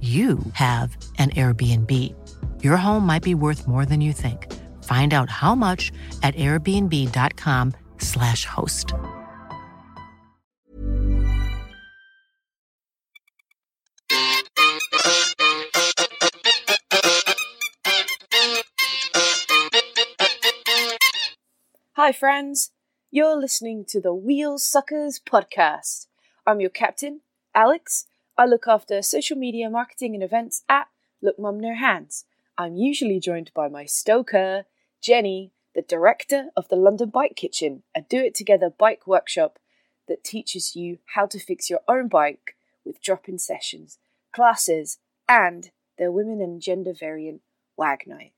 you have an Airbnb. Your home might be worth more than you think. Find out how much at airbnb.com/slash host. Hi, friends. You're listening to the Wheel Suckers podcast. I'm your captain, Alex. I look after social media marketing and events at Look Mum No Hands. I'm usually joined by my stoker, Jenny, the director of the London Bike Kitchen, a do it together bike workshop that teaches you how to fix your own bike with drop in sessions, classes, and their women and gender variant WAG night.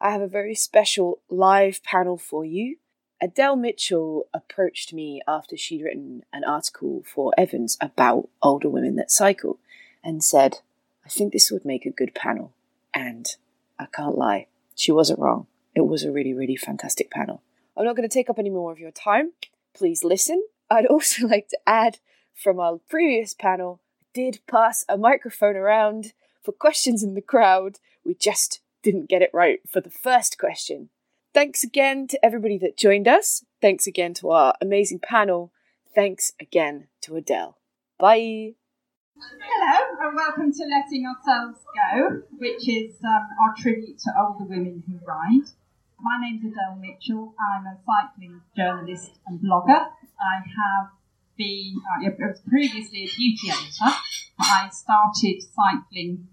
I have a very special live panel for you Adele Mitchell approached me after she'd written an article for Evans about older women that cycle and said, I think this would make a good panel. And I can't lie, she wasn't wrong. It was a really, really fantastic panel. I'm not going to take up any more of your time. Please listen. I'd also like to add from our previous panel, I did pass a microphone around for questions in the crowd. We just didn't get it right for the first question. Thanks again to everybody that joined us. Thanks again to our amazing panel. Thanks again to Adele. Bye. Hello, and welcome to Letting Ourselves Go, which is um, our tribute to older women who ride. My name's Adele Mitchell. I'm a cycling journalist and blogger. I have been, uh, I was previously a beauty editor. I started cycling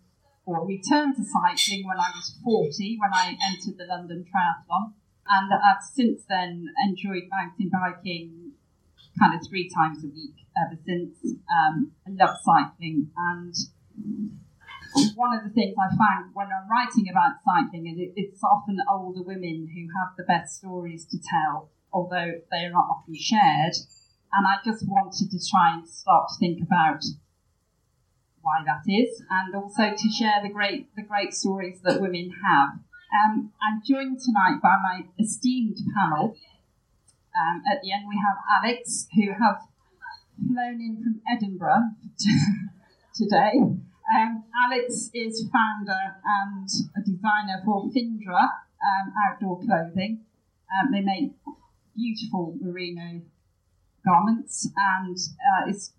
or returned to cycling when I was 40, when I entered the London Triathlon. And I've since then enjoyed mountain biking kind of three times a week ever since. Um, I love cycling. And one of the things I found when I'm writing about cycling is it, it's often older women who have the best stories to tell, although they are not often shared. And I just wanted to try and start to think about why that is, and also to share the great the great stories that women have. Um, I'm joined tonight by my esteemed panel. Um, at the end, we have Alex, who have flown in from Edinburgh today. Um, Alex is founder and a designer for Findra um, Outdoor Clothing. Um, they make beautiful merino garments, and uh, it's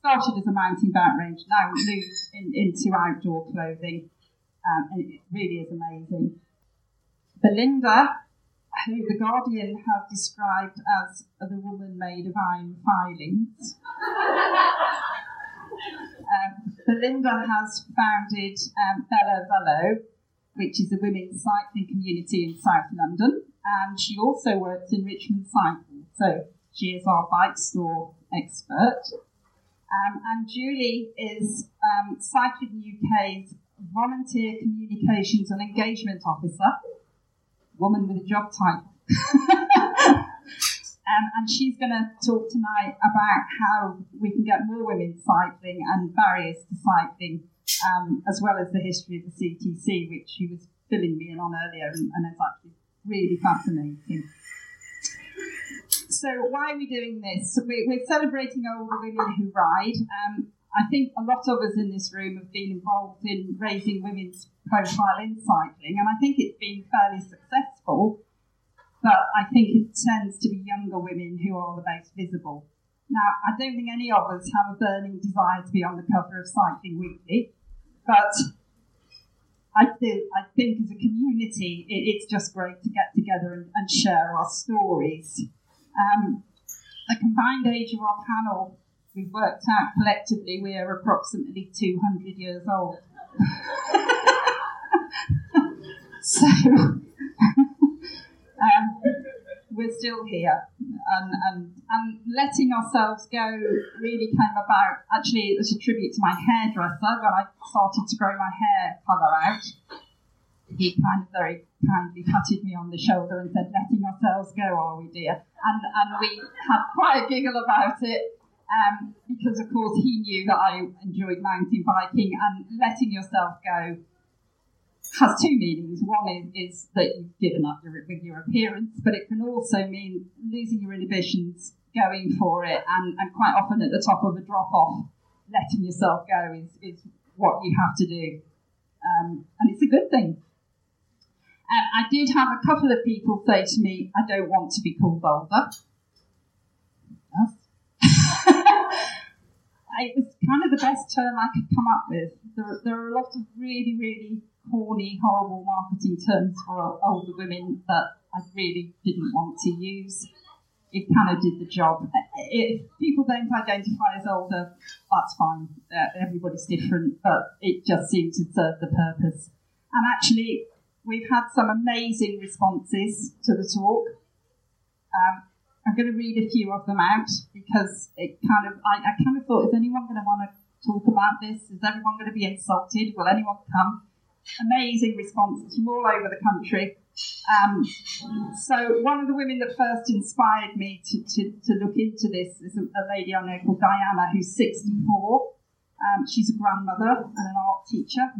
started as a mountain bike range, now moved in, into outdoor clothing, um, and it really is amazing. Belinda, who the Guardian have described as the woman made of iron filings. um, Belinda has founded um, Bella Velo, which is a women's cycling community in South London, and she also works in Richmond Cycle, so she is our bike store expert. Um, and Julie is um, Cycling UK's Volunteer Communications and Engagement Officer, woman with a job title. um, and she's going to talk tonight about how we can get more women cycling and barriers to cycling, um, as well as the history of the CTC, which she was filling me in on earlier, and, and it's actually really fascinating. So why are we doing this? We're celebrating older women who ride. Um, I think a lot of us in this room have been involved in raising women's profile in cycling, and I think it's been fairly successful. But I think it tends to be younger women who are the most visible. Now, I don't think any of us have a burning desire to be on the cover of Cycling Weekly, but I, th- I think as a community, it, it's just great to get together and, and share our stories. Um, the combined age of our panel, we've worked out collectively, we are approximately 200 years old. so, um, we're still here. And, and, and letting ourselves go really came about actually as a tribute to my hairdresser when I started to grow my hair colour out. He kind of very kindly patted me on the shoulder and said, Letting ourselves go, are we, dear? And, and we had quite a giggle about it. Um, because of course he knew that I enjoyed mountain biking and letting yourself go has two meanings. One is, is that you've given up your, with your appearance, but it can also mean losing your inhibitions, going for it, and, and quite often at the top of a drop off, letting yourself go is, is what you have to do. Um, and it's a good thing. And I did have a couple of people say to me, I don't want to be called older. Yes. it was kind of the best term I could come up with. There, there are a lot of really, really corny, horrible marketing terms for older women that I really didn't want to use. It kind of did the job. If people don't identify as older, that's fine. Uh, everybody's different, but it just seemed to serve the purpose. And actually, we've had some amazing responses to the talk. Um, I'm going to read a few of them out because it kind of, I, I kind of thought, is anyone going to want to talk about this? Is everyone going to be insulted? Will anyone come? amazing responses from all over the country. Um, so one of the women that first inspired me to, to, to look into this is a, a, lady I know called Diana, who's 64. Um, she's a grandmother and an art teacher.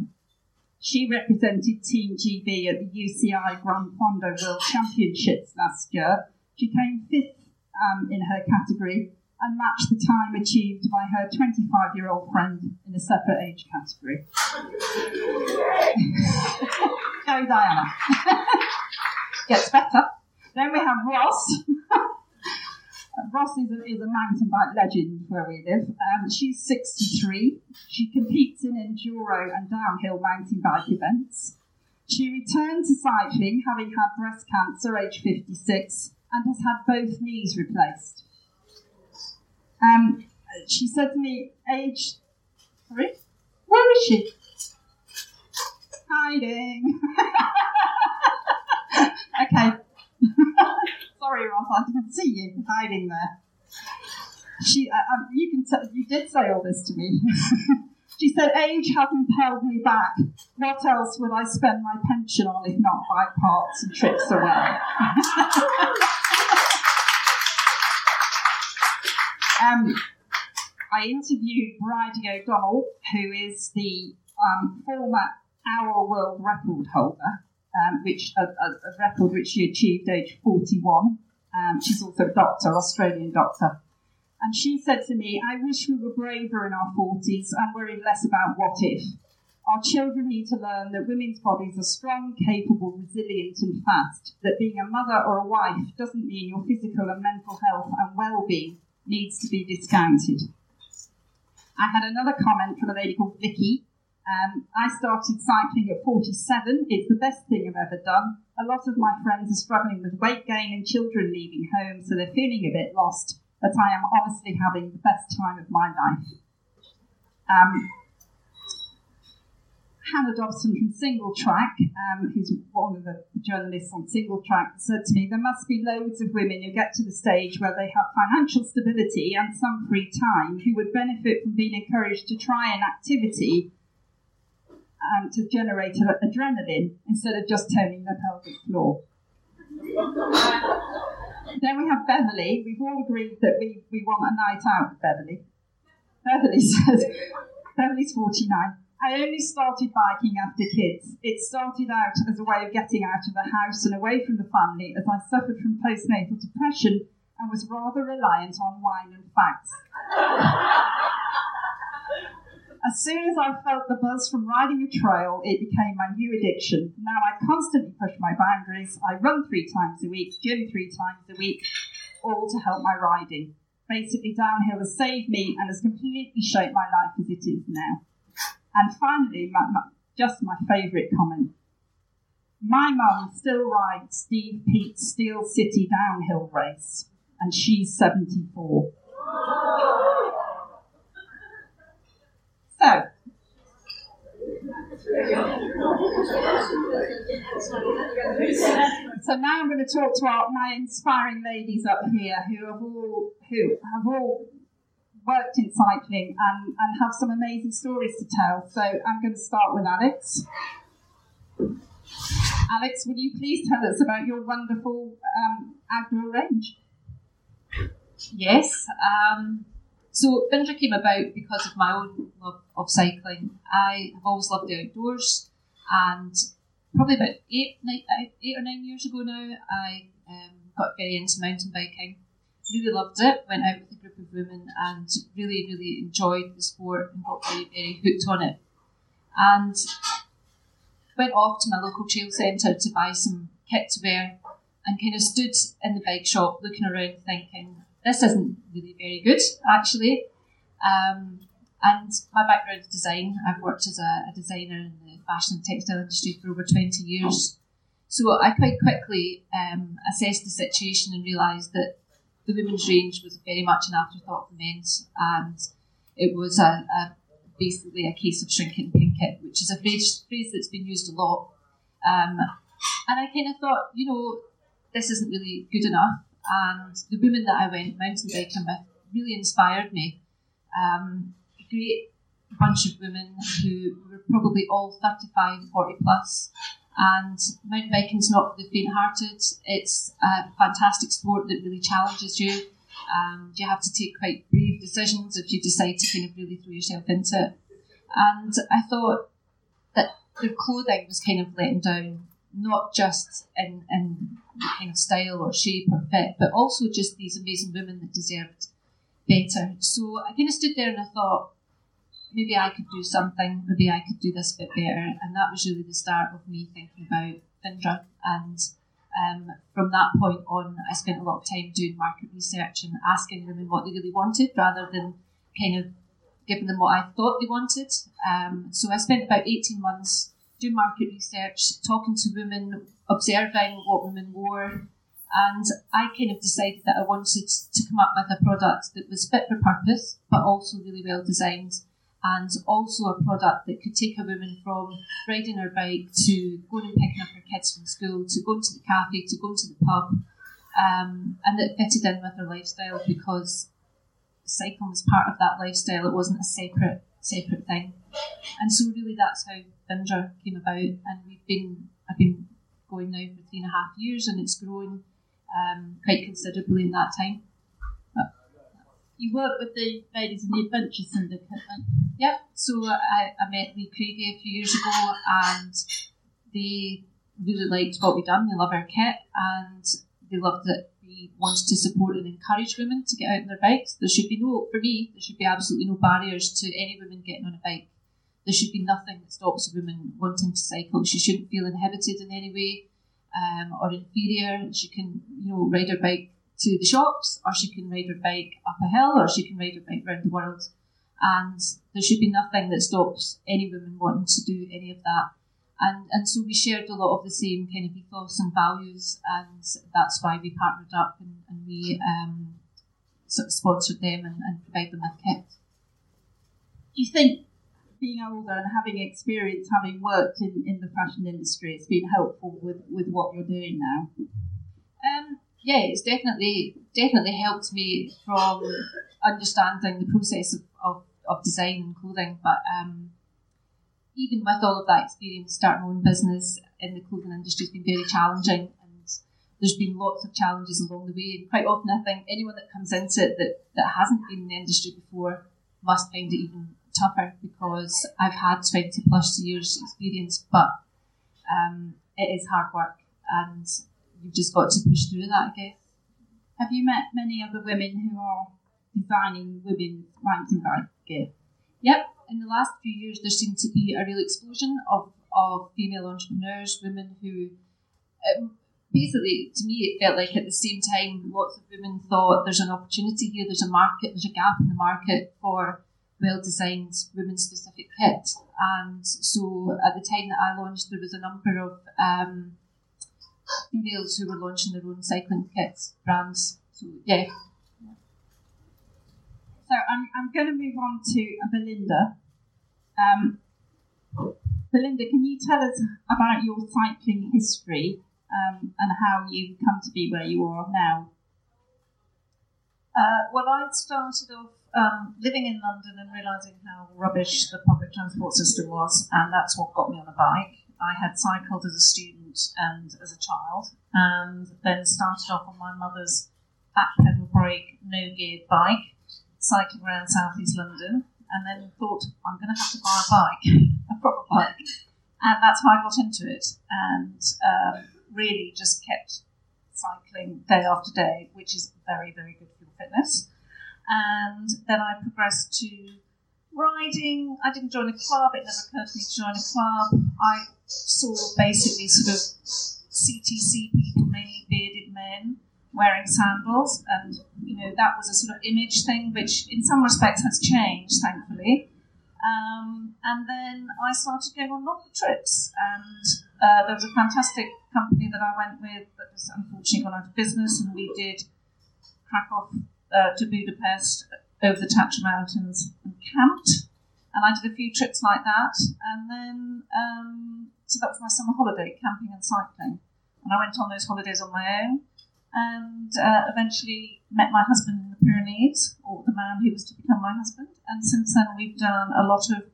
She represented Team GB at the UCI Gran Fondo World Championships last year. She came fifth um, in her category and matched the time achieved by her 25 year old friend in a separate age category. Go, Diana. Gets better. Then we have Ross. Ross is a, is a mountain bike legend where we live. Um, she's 63. She competes in enduro and downhill mountain bike events. She returned to cycling having had breast cancer age 56 and has had both knees replaced. Um, she said to me, age, sorry, where is she? Hiding. okay. sorry, Ross, I didn't see you hiding there. She, you can, t- you did say all this to me. she said, age hasn't held me back. What else would I spend my pension on if not bike parts and trips away? Um, I interviewed Bridie O'Donnell, who is the um, former hour world record holder, um, which a, a, record which she achieved age 41. Um, she's also a doctor, Australian doctor. And she said to me, I wish we were braver in our 40s and worried less about what if. Our children need to learn that women's bodies are strong, capable, resilient, and fast. That being a mother or a wife doesn't mean your physical and mental health and well being needs to be discounted. I had another comment from a lady called Vicky. Um, I started cycling at 47. It's the best thing I've ever done. A lot of my friends are struggling with weight gain and children leaving home, so they're feeling a bit lost, but I am honestly having the best time of my life. Um, Hannah Dobson from Singletrack, um, who's one of the journalists on Singletrack, said to me, There must be loads of women who get to the stage where they have financial stability and some free time who would benefit from being encouraged to try an activity um, to generate adrenaline instead of just toning the pelvic floor. then we have Beverly. We've all agreed that we, we want a night out with Beverly. Beverly says, Beverly's 49. I only started biking after kids. It started out as a way of getting out of the house and away from the family as I suffered from postnatal depression and was rather reliant on wine and facts. as soon as I felt the buzz from riding a trail, it became my new addiction. Now I constantly push my boundaries. I run three times a week, gym three times a week, all to help my riding. Basically, downhill has saved me and has completely shaped my life as it is now. And finally, my, my, just my favourite comment. My mum still rides Steve Peat's Steel City downhill race, and she's 74. So, so now I'm going to talk to our, my inspiring ladies up here who have all who have all worked in cycling and, and have some amazing stories to tell. So I'm going to start with Alex. Alex, will you please tell us about your wonderful um, agro range? Yes. Um, so Findra came about because of my own love of cycling. I have always loved the outdoors, and probably about eight, uh, eight or nine years ago now, I um, got very into mountain biking. Really loved it. Went out with a group of women and really, really enjoyed the sport and got very, very hooked on it. And went off to my local trail centre to buy some kit to wear and kind of stood in the bike shop looking around thinking, this isn't really very good actually. Um, and my background is design. I've worked as a, a, designer in the fashion and textile industry for over 20 years. So I quite quickly um, assessed the situation and realised that the women's range was very much an afterthought for men's, and it was a, a basically a case of shrinking pink it, which is a phrase, phrase that's been used a lot. Um, and I kind of thought, you know, this isn't really good enough. And the women that I went mountain biking with really inspired me. Um, a great bunch of women who were probably all 35, 40 plus. And mountain biking is not for the faint hearted. It's a fantastic sport that really challenges you. Um, you have to take quite brave decisions if you decide to kind of really throw yourself into it. And I thought that their clothing was kind of letting down, not just in, in kind of style or shape or fit, but also just these amazing women that deserved better. So I kind of stood there and I thought, maybe I could do something, maybe I could do this a bit better. And that was really the start of me thinking about Findra. And um, from that point on, I spent a lot of time doing market research and asking women what they really wanted rather than kind of giving them what I thought they wanted. Um, so I spent about 18 months doing market research, talking to women, observing what women wore. And I kind of decided that I wanted to come up with a product that was fit for purpose, but also really well designed and also a product that could take a woman from riding her bike to going and picking up her kids from school, to going to the cafe, to going to the pub, um, and that fitted in with her lifestyle because cycling was part of that lifestyle. It wasn't a separate separate thing, and so really that's how Findra came about. And we've been I've been going now for three and a half years, and it's grown um, quite considerably in that time. But You work with the ladies in the Adventure Syndicate, Yep. So I, I met Lee Craigie a few years ago, and they really liked what we'd done. They love our kit, and they loved that we wanted to support and encourage women to get out on their bikes. There should be no, for me, there should be absolutely no barriers to any women getting on a bike. There should be nothing that stops a woman wanting to cycle. She shouldn't feel inhibited in any way um, or inferior. She can, you know, ride her bike to the shops, or she can ride her bike up a hill, or she can ride her bike around the world. And there should be nothing that stops any woman wanting to do any of that. And, and so we shared a lot of the same kind of ethos and values, and that's why we partnered up and, and we um, sort of sponsored them and, and provide them with kit. Do you think being older and having experience, having worked in, in the fashion industry, it's been helpful with, with what you're doing now? Um, yeah, it's definitely definitely helped me from understanding the process of, of, of design and clothing. But um, even with all of that experience, starting my own business in the clothing industry has been very challenging, and there's been lots of challenges along the way. And quite often, I think anyone that comes into it that, that hasn't been in the industry before must find it even tougher because I've had 20 plus years experience, but um, it is hard work and you've just got to push through that, I guess. Have you met many other women who are designing women's mountain bike gear? Yep. In the last few years, there seemed to be a real explosion of, of female entrepreneurs, women who, um, basically, to me, it felt like at the same time, lots of women thought there's an opportunity here, there's a market, there's a gap in the market for well designed women specific kit. And so at the time that I launched, there was a number of um, females who were launching their own cycling kits brands. So yeah. So I'm, I'm going to move on to Belinda. Um, Belinda, can you tell us about your cycling history um, and how you come to be where you are now? Uh, well, I started off um, living in London and realising how rubbish the public transport system was, and that's what got me on a bike. I had cycled as a student and as a child, and then started off on my mother's at pedal brake, no geared bike, cycling around southeast London, and then thought, I'm going to have to buy a bike, a proper bike. And that's how I got into it, and um, really just kept cycling day after day, which is very, very good for your fitness. And then I progressed to riding. I didn't join a club, it never occurred to me to join a club. I saw basically sort of CTC people, mainly bearded men, wearing sandals, and you know that was a sort of image thing, which in some respects has changed, thankfully. Um, and then I started going on longer trips, and uh, there was a fantastic company that I went with that was unfortunately gone out of business, and we did Krakow uh, to Budapest over the Tatra Mountains and camped. And I did a few trips like that, and then um, so that was my summer holiday, camping and cycling. And I went on those holidays on my own and uh, eventually met my husband in the Pyrenees, or the man who was to become my husband. And since then, we've done a lot of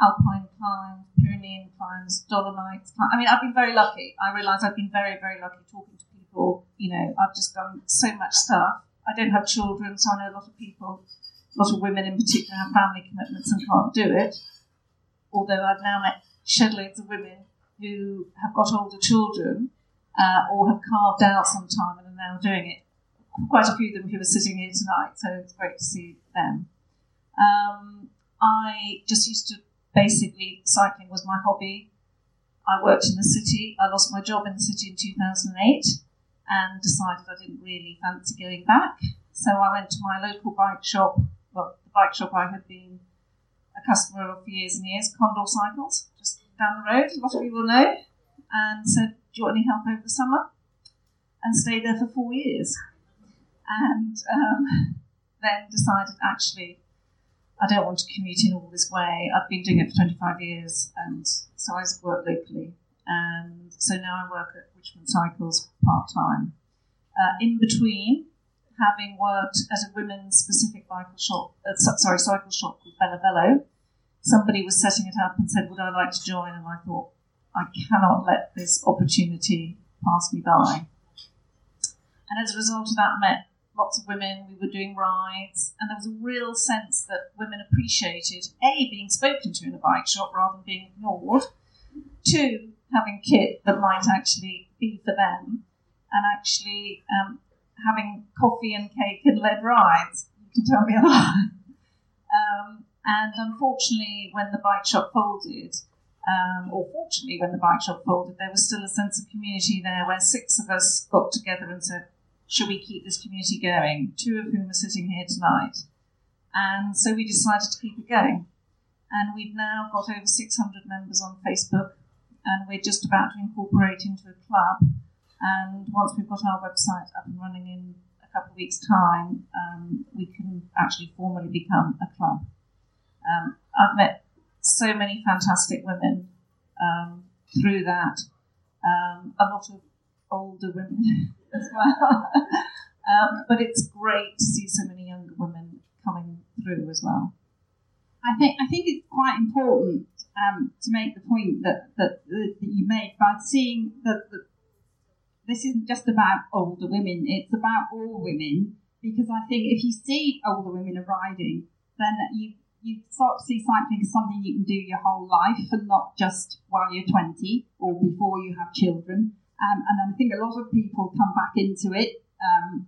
alpine climbs, Pyrenean climbs, Dolomites. Climbs. I mean, I've been very lucky. I realise I've been very, very lucky talking to people. You know, I've just done so much stuff. I don't have children, so I know a lot of people, a lot of women in particular, have family commitments and can't do it. Although I've now met shed loads of women who have got older children uh, or have carved out some time and are now doing it. Quite a few of them who are sitting here tonight, so it's great to see them. Um, I just used to basically, cycling was my hobby. I worked in the city. I lost my job in the city in 2008 and decided I didn't really fancy going back. So I went to my local bike shop, well, the bike shop I had been a customer of for years and years, Condor Cycles, just down the road, a lot of you will know, and said, do you want any help over the summer? And stayed there for four years. And um, then decided, actually, I don't want to commute in all this way. I've been doing it for 25 years, and so I work locally. And so now I work at Richmond Cycles part time. Uh, in between, having worked at a women's specific cycle shop, uh, sorry, cycle shop called Bella Velo, somebody was setting it up and said, Would I like to join? And I thought, I cannot let this opportunity pass me by. And as a result of that, I met lots of women. We were doing rides, and there was a real sense that women appreciated a being spoken to in a bike shop rather than being ignored. Two, having kit that might actually be for them, and actually um, having coffee and cake and led rides. You can tell me a lot. um, and unfortunately, when the bike shop folded, um, or fortunately, when the bike shop folded, there was still a sense of community there where six of us got together and said, Should we keep this community going? Two of whom are sitting here tonight. And so we decided to keep it going. And we've now got over 600 members on Facebook, and we're just about to incorporate into a club. And once we've got our website up and running in a couple of weeks' time, um, we can actually formally become a club. Um, I've met so many fantastic women um, through that. Um, a lot of older women as well. um, but it's great to see so many younger women coming through as well. I think I think it's quite important um, to make the point that, that, that you made by seeing that, that this isn't just about older women; it's about all women. Because I think if you see older women are riding, then you you start to see cycling as something you can do your whole life and not just while you're 20 or before you have children. Um, and I think a lot of people come back into it, um,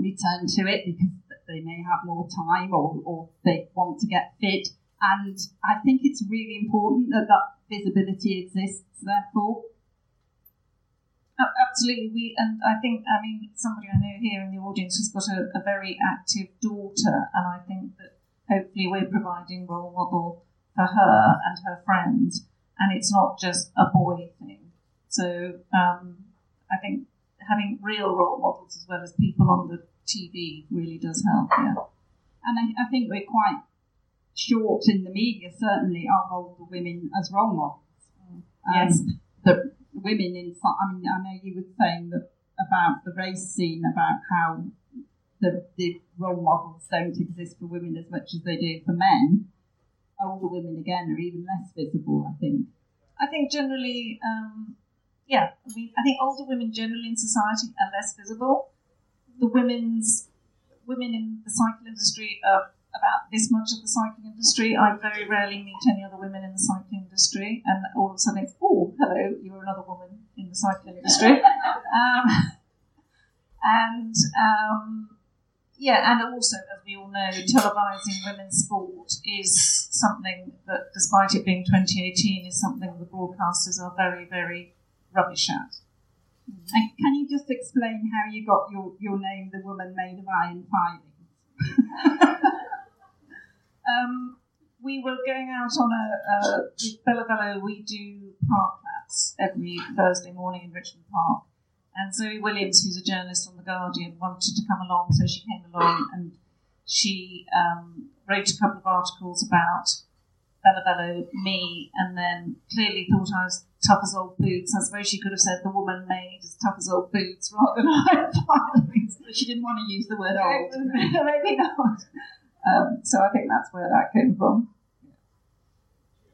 return to it because they may have more time or, or they want to get fit. And I think it's really important that that visibility exists, therefore. Absolutely, we and I think I mean somebody I know here in the audience has got a, a very active daughter, and I think that hopefully we're providing role model for her and her friends, and it's not just a boy thing. So um, I think having real role models as well as people on the TV really does help. Yeah, and I, I think we're quite short in the media, certainly, of older women as role models. Um, yes, the women in. I mean, I know you were saying that about the race scene, about how the, the role models don't exist for women as much as they do for men. Older women, again, are even less visible, I think. I think generally, um, yeah, we, I think older women generally in society are less visible. The women's women in the cycle industry are about this much of the cycling industry. I very rarely meet any other women in the cycling industry, and all of a sudden it's, oh, hello, you're another woman in the cycling industry. um, and um, yeah, and also, as we all know, televising women's sport is something that, despite it being 2018, is something the broadcasters are very, very rubbish at. And can you just explain how you got your, your name, The Woman Made of Iron Filings? um, we were going out on a, a Bella Velo, we do park laps every Thursday morning in Richmond Park. And Zoe Williams, who's a journalist on The Guardian, wanted to come along, so she came along and she um, wrote a couple of articles about Bella Velo, me, and then clearly thought I was tough as old boots. I suppose she could have said the woman made as tough as old boots rather than I But she didn't want to use the word old. Maybe not. Um, so I think that's where that came from.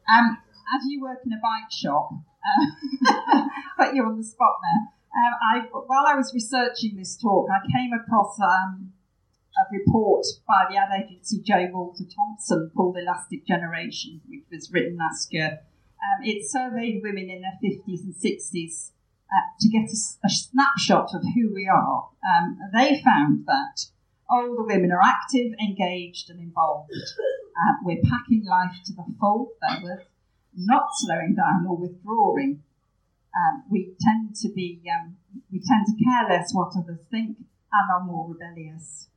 Um, as you work in a bike shop, uh, but you're on the spot now. Um, I, while I was researching this talk, I came across um, a report by the ad agency J. Walter Thompson called Elastic Generation, which was written last year. Um, it surveyed women in their 50s and 60s uh, to get a, a, snapshot of who we are. Um, they found that older women are active, engaged, and involved. Uh, we're packing life to the full, they're not slowing down or withdrawing um, we tend to be um, we tend to care less what others think and are more rebellious.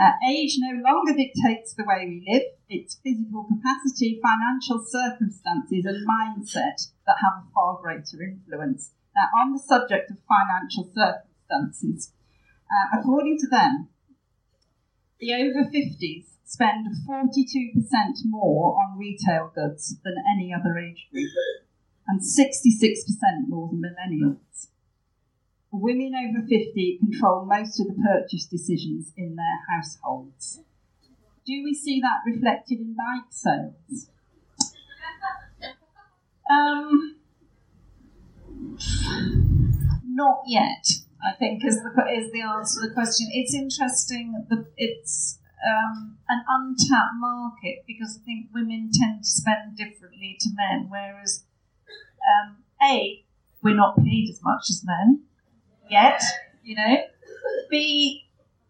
Uh, age no longer dictates the way we live. It's physical capacity, financial circumstances, and mindset that have a far greater influence. Now, on the subject of financial circumstances, uh, according to them, the over 50s spend 42% more on retail goods than any other age group and 66% more than millennials. Women over 50 control most of the purchase decisions in their households. Do we see that reflected in bike sales? Um, not yet. I think is the is the answer to the question. It's interesting. that it's um, an untapped market because I think women tend to spend differently to men, whereas um, A, we're not paid as much as men yet, you know. B,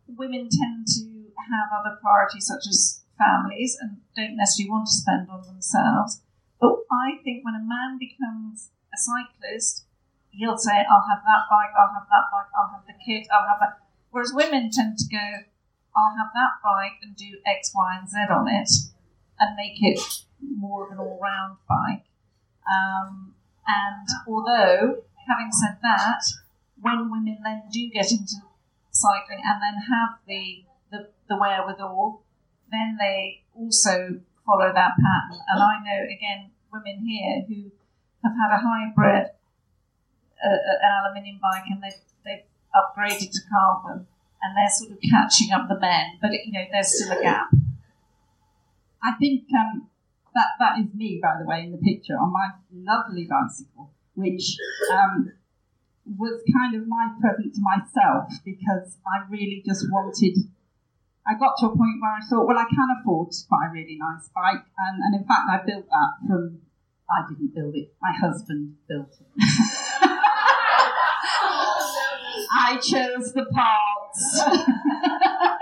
women tend to have other priorities such as families and don't necessarily want to spend on themselves. But I think when a man becomes a cyclist, he'll say, I'll have that bike, I'll have that bike, I'll have the kit, I'll have that. Whereas women tend to go, I'll have that bike and do X, Y, and Z on it and make it more of an all round bike. Um, and although, having said that, when women then do get into cycling and then have the, the, the wherewithal, then they also follow that pattern. And I know, again, women here who have had a hybrid, uh, an aluminium bike, and they've, they've upgraded to carbon, and they're sort of catching up the men, but you know, there's still a gap. I think um, that that is me, by the way, in the picture on my lovely bicycle, which um, was kind of my present to myself because I really just wanted. I got to a point where I thought, well, I can afford to buy a really nice bike, and, and in fact, I built that from. I didn't build it; my husband built it. I chose the parts.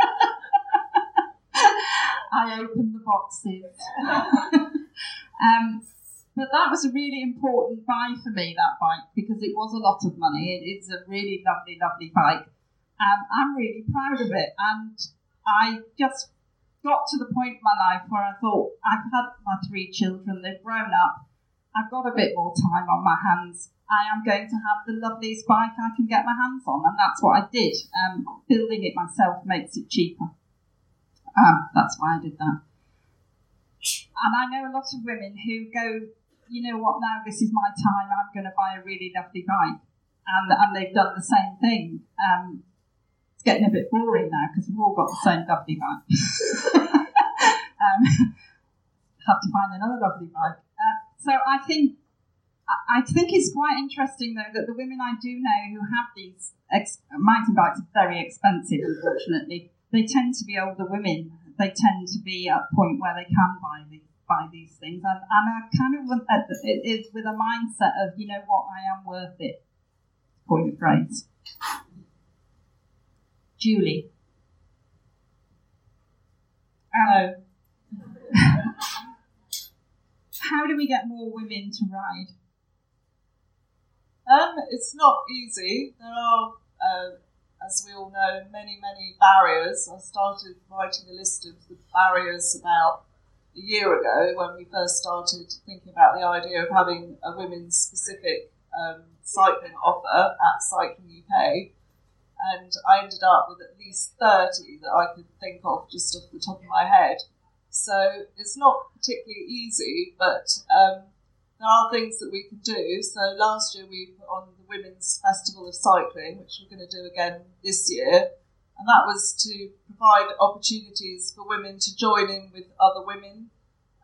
I opened the boxes. um, but that was a really important buy for me, that bike, because it was a lot of money. It, it's a really lovely, lovely bike. And I'm really proud of it. And I just got to the point in my life where I thought, I've had my three children, they've grown up, I've got a bit more time on my hands. I am going to have the loveliest bike I can get my hands on, and that's what I did. Um, building it myself makes it cheaper. Um, that's why I did that. And I know a lot of women who go, you know what, now this is my time, I'm going to buy a really lovely bike. And, and they've done the same thing. Um, it's getting a bit boring now because we've all got the same lovely bike. um, have to find another lovely bike. Uh, so I think I think it's quite interesting though that the women I do know who have these ex- mountain bikes are very expensive. Unfortunately, they tend to be older women. They tend to be at a point where they can buy these buy these things, and, and I kind of it is with a mindset of you know what I am worth it. Point of phrase. Julie. Um, how do we get more women to ride? Um, it's not easy. There are, uh, as we all know, many, many barriers. I started writing a list of the barriers about a year ago when we first started thinking about the idea of having a women's specific um, cycling offer at Cycling UK. And I ended up with at least 30 that I could think of just off the top of my head. So it's not particularly easy, but um, there are things that we can do. So last year we put on the Women's Festival of Cycling, which we're going to do again this year. And that was to provide opportunities for women to join in with other women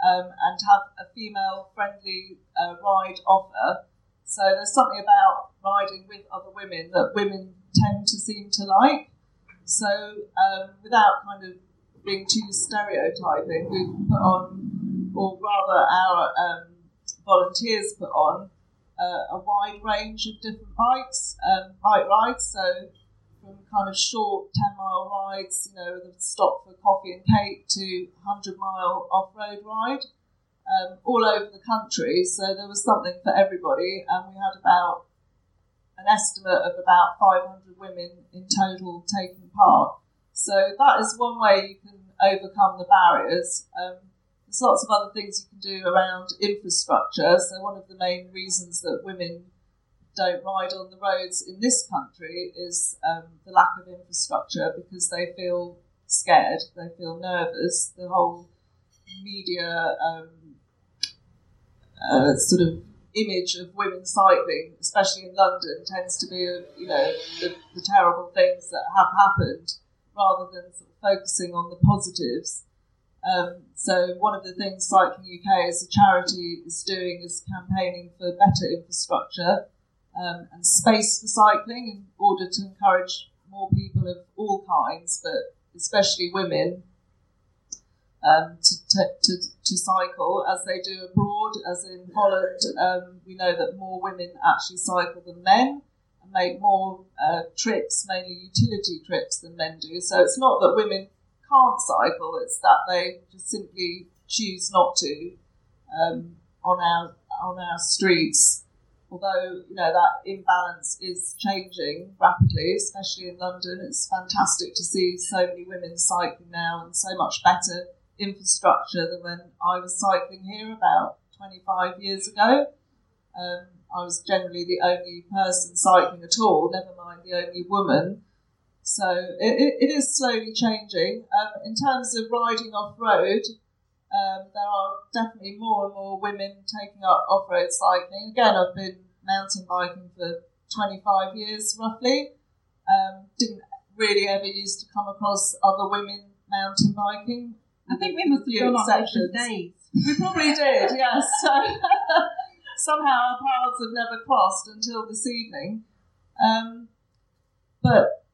um, and have a female friendly uh, ride offer. So there's something about riding with other women that women tend to seem to like. So um, without kind of being too stereotyping, we've put on, or rather our um, volunteers put on uh, a wide range of different bikes, um, bike rides. So from kind of short 10 mile rides, you know, with a stop for coffee and cake to 100 mile off road ride. Um, all over the country, so there was something for everybody, and we had about an estimate of about 500 women in total taking part. So that is one way you can overcome the barriers. Um, there's lots of other things you can do around infrastructure. So, one of the main reasons that women don't ride on the roads in this country is um, the lack of infrastructure because they feel scared, they feel nervous. The whole media um, uh, sort of image of women cycling, especially in London, tends to be, you know, the, the terrible things that have happened rather than sort of focusing on the positives. Um, so one of the things Cycling UK as a charity is doing is campaigning for better infrastructure um, and space for cycling in order to encourage more people of all kinds, but especially women, um, to, to, to, cycle as they do abroad. As in Holland, um, we know that more women actually cycle than men and make more uh, trips, mainly utility trips, than men do. So it's not that women can't cycle, it's that they just simply choose not to um, on our on our streets. Although you know that imbalance is changing rapidly, especially in London, it's fantastic to see so many women cycling now and so much better infrastructure than when I was cycling here about 25 years ago. Um, I was generally the only person cycling at all, never mind the only woman. So it, it is slowly changing. Um, in terms of riding off road, um, there are definitely more and more women taking up off road cycling. Again, I've been mountain biking for 25 years roughly. Um, didn't really ever used to come across other women mountain biking. I think we must have gone on days. We probably did, yes. Somehow our paths have never crossed until this evening. Um, but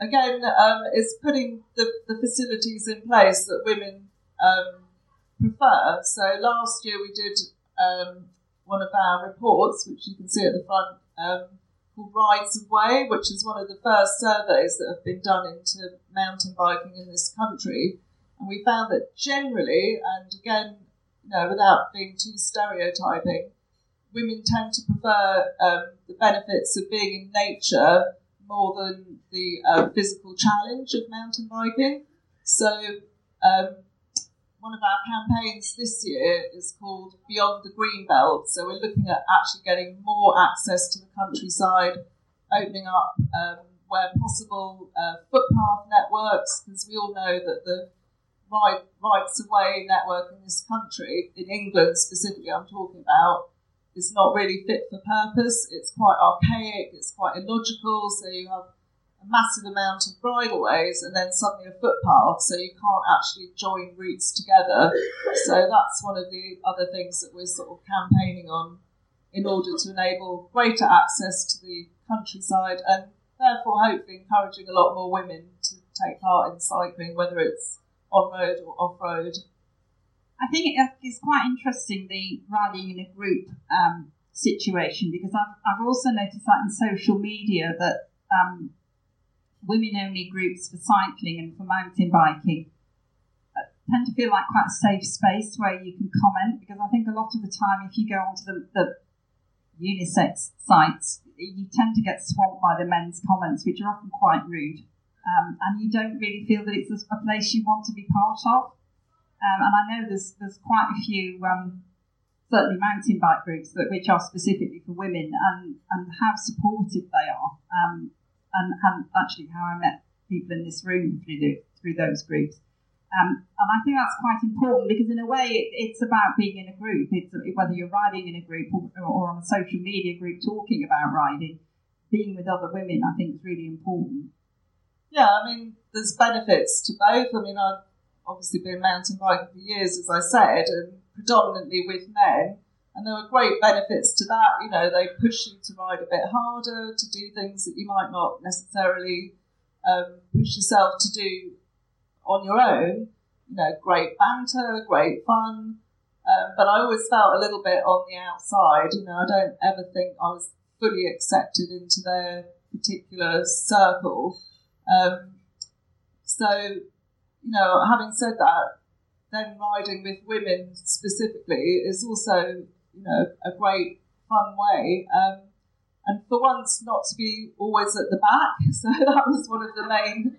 again, um, it's putting the, the facilities in place that women um, prefer. So last year we did um, one of our reports, which you can see at the front, um, called Rides of Way, which is one of the first surveys that have been done into mountain biking in this country. And we found that generally, and again, you know, without being too stereotyping, women tend to prefer um, the benefits of being in nature more than the uh, physical challenge of mountain biking. So um, one of our campaigns this year is called Beyond the Green Belt. So we're looking at actually getting more access to the countryside, opening up um, where possible uh, footpath networks, because we all know that the right, rights of way network in this country, in England specifically, I'm talking about, is not really fit for purpose. It's quite archaic, it's quite illogical. So you have a massive amount of bridleways and then suddenly a footpath, so you can't actually join routes together. So that's one of the other things that we're sort of campaigning on in order to enable greater access to the countryside and therefore hopefully encouraging a lot more women to take part in cycling, whether it's on road or off road. I think it's quite interesting the riding in a group um, situation because I've, I've also noticed that in social media that um, women only groups for cycling and for mountain biking uh, tend to feel like quite a safe space where you can comment because I think a lot of the time if you go onto the, the unisex sites you tend to get swamped by the men's comments which are often quite rude. Um, and you don't really feel that it's a place you want to be part of um, and I know there's there's quite a few um, certainly mountain bike groups that which are specifically for women and and how supportive they are um, and, and actually how I met people in this room through the, through those groups. Um, and I think that's quite important because in a way it, it's about being in a group. It's whether you're riding in a group or, or on a social media group talking about riding, being with other women I think is really important. Yeah, I mean, there's benefits to both. I mean, I've obviously been mountain biking for years, as I said, and predominantly with men. And there were great benefits to that. You know, they push you to ride a bit harder, to do things that you might not necessarily um, push yourself to do on your own. You know, great banter, great fun. Um, but I always felt a little bit on the outside. You know, I don't ever think I was fully accepted into their particular circle. Um, so you know, having said that, then riding with women specifically is also, you know, a great fun way. Um, and for once, not to be always at the back. So that was one of the main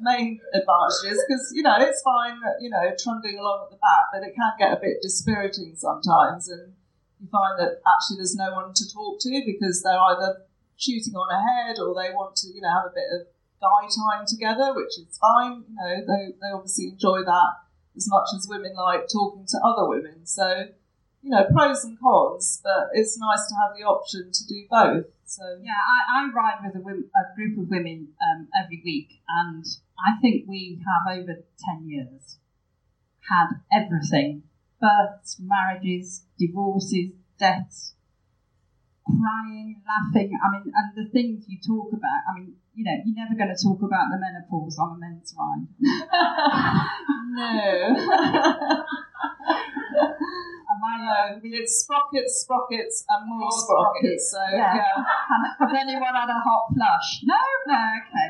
main advantages because you know it's fine, you know, trundling along at the back, but it can get a bit dispiriting sometimes, and you find that actually there's no one to talk to because they're either shooting on ahead or they want to, you know, have a bit of guy time together, which is fine. You know, they, they obviously enjoy that as much as women like talking to other women. So, you know, pros and cons, but it's nice to have the option to do both. So yeah, I, I ride with a, a group of women um, every week, and I think we have over ten years had everything: births, marriages, divorces, deaths, crying, laughing. I mean, and the things you talk about. I mean, you know, you're never going to talk about the menopause on a men's ride. no. I know. It's sprockets, sprockets, and more, more sprockets. sprockets. So, yeah. yeah. Has anyone had a hot flush? No? No, okay.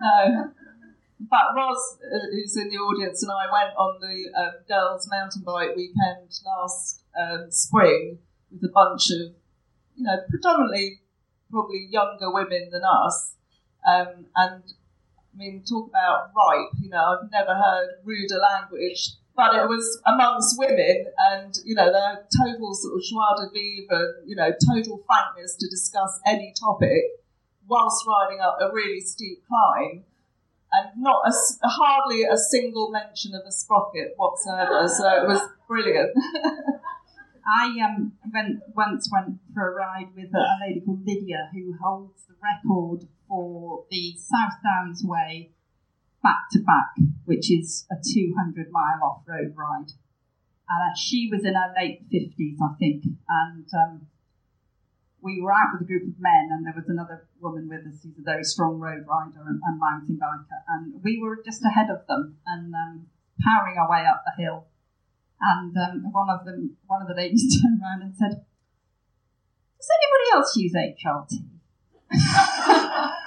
No. Fact, Ros, uh, who's in the audience, and I went on the um, girls' mountain bike weekend last um, spring with a bunch of, you know, predominantly probably younger women than us, um, and I mean, talk about ripe, you know, I've never heard ruder language, but it was amongst women and, you know, their total sort of joie de vivre and, you know, total frankness to discuss any topic whilst riding up a really steep climb and not a, hardly a single mention of a sprocket whatsoever. So it was brilliant. I um, went once went for a ride with a, lady called Lydia who holds the record for the South Downs Way back to back, which is a 200 mile off road ride. And uh, she was in her late 50s, I think. And um, we were out with a group of men, and there was another woman with us who's a very strong road rider and, and mountain biker. And we were just ahead of them and um, powering our way up the hill. And um, one of them, one of the ladies turned around and said, "Does anybody else use HRT?"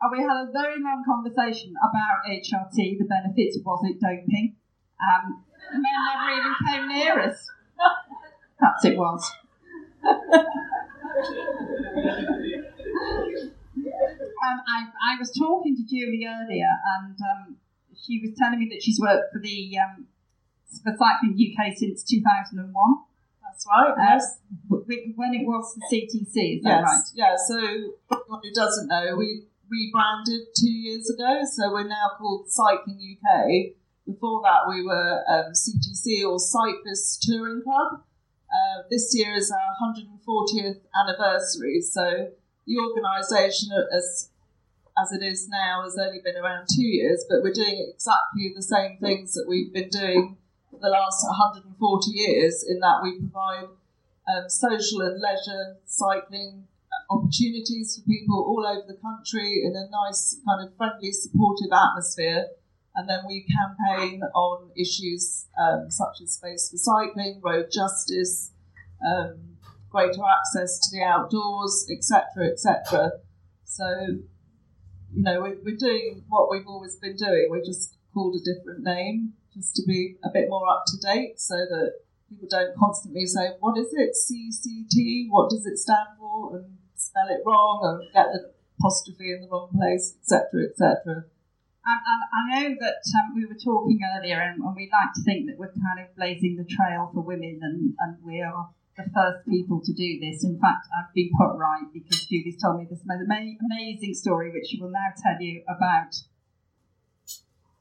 and we had a very long conversation about HRT, the benefits, was it doping? Um, men never even came near us. Perhaps it was. um, I, I was talking to Julie earlier, and um, she was telling me that she's worked for the um, for Cycling UK since 2001. That's right. Yes. When it was the CTC, is that yes. right? Yeah. So, anyone who doesn't know, we rebranded two years ago, so we're now called Cycling UK. Before that, we were um, CTC or Cyclist Touring Club. Uh, this year is our 140th anniversary, so the organisation, as as it is now, has only been around two years, but we're doing exactly the same things that we've been doing the last 140 years. In that we provide um, social and leisure cycling opportunities for people all over the country in a nice, kind of friendly, supportive atmosphere. And then we campaign on issues um, such as space for cycling, road justice, um, greater access to the outdoors, etc., etc. So, you know, we're, we're doing what we've always been doing. We're just called a different name just to be a bit more up to date so that people don't constantly say, what is it, CCT? What does it stand for? And spell it wrong and get the apostrophe in the wrong place, etc., etc. And, and, I know that um, we were talking earlier, and, and, we like to think that we're kind of blazing the trail for women, and, and we are the first people to do this. In fact, I've been put right because Julie's told me this amazing story, which she will now tell you about.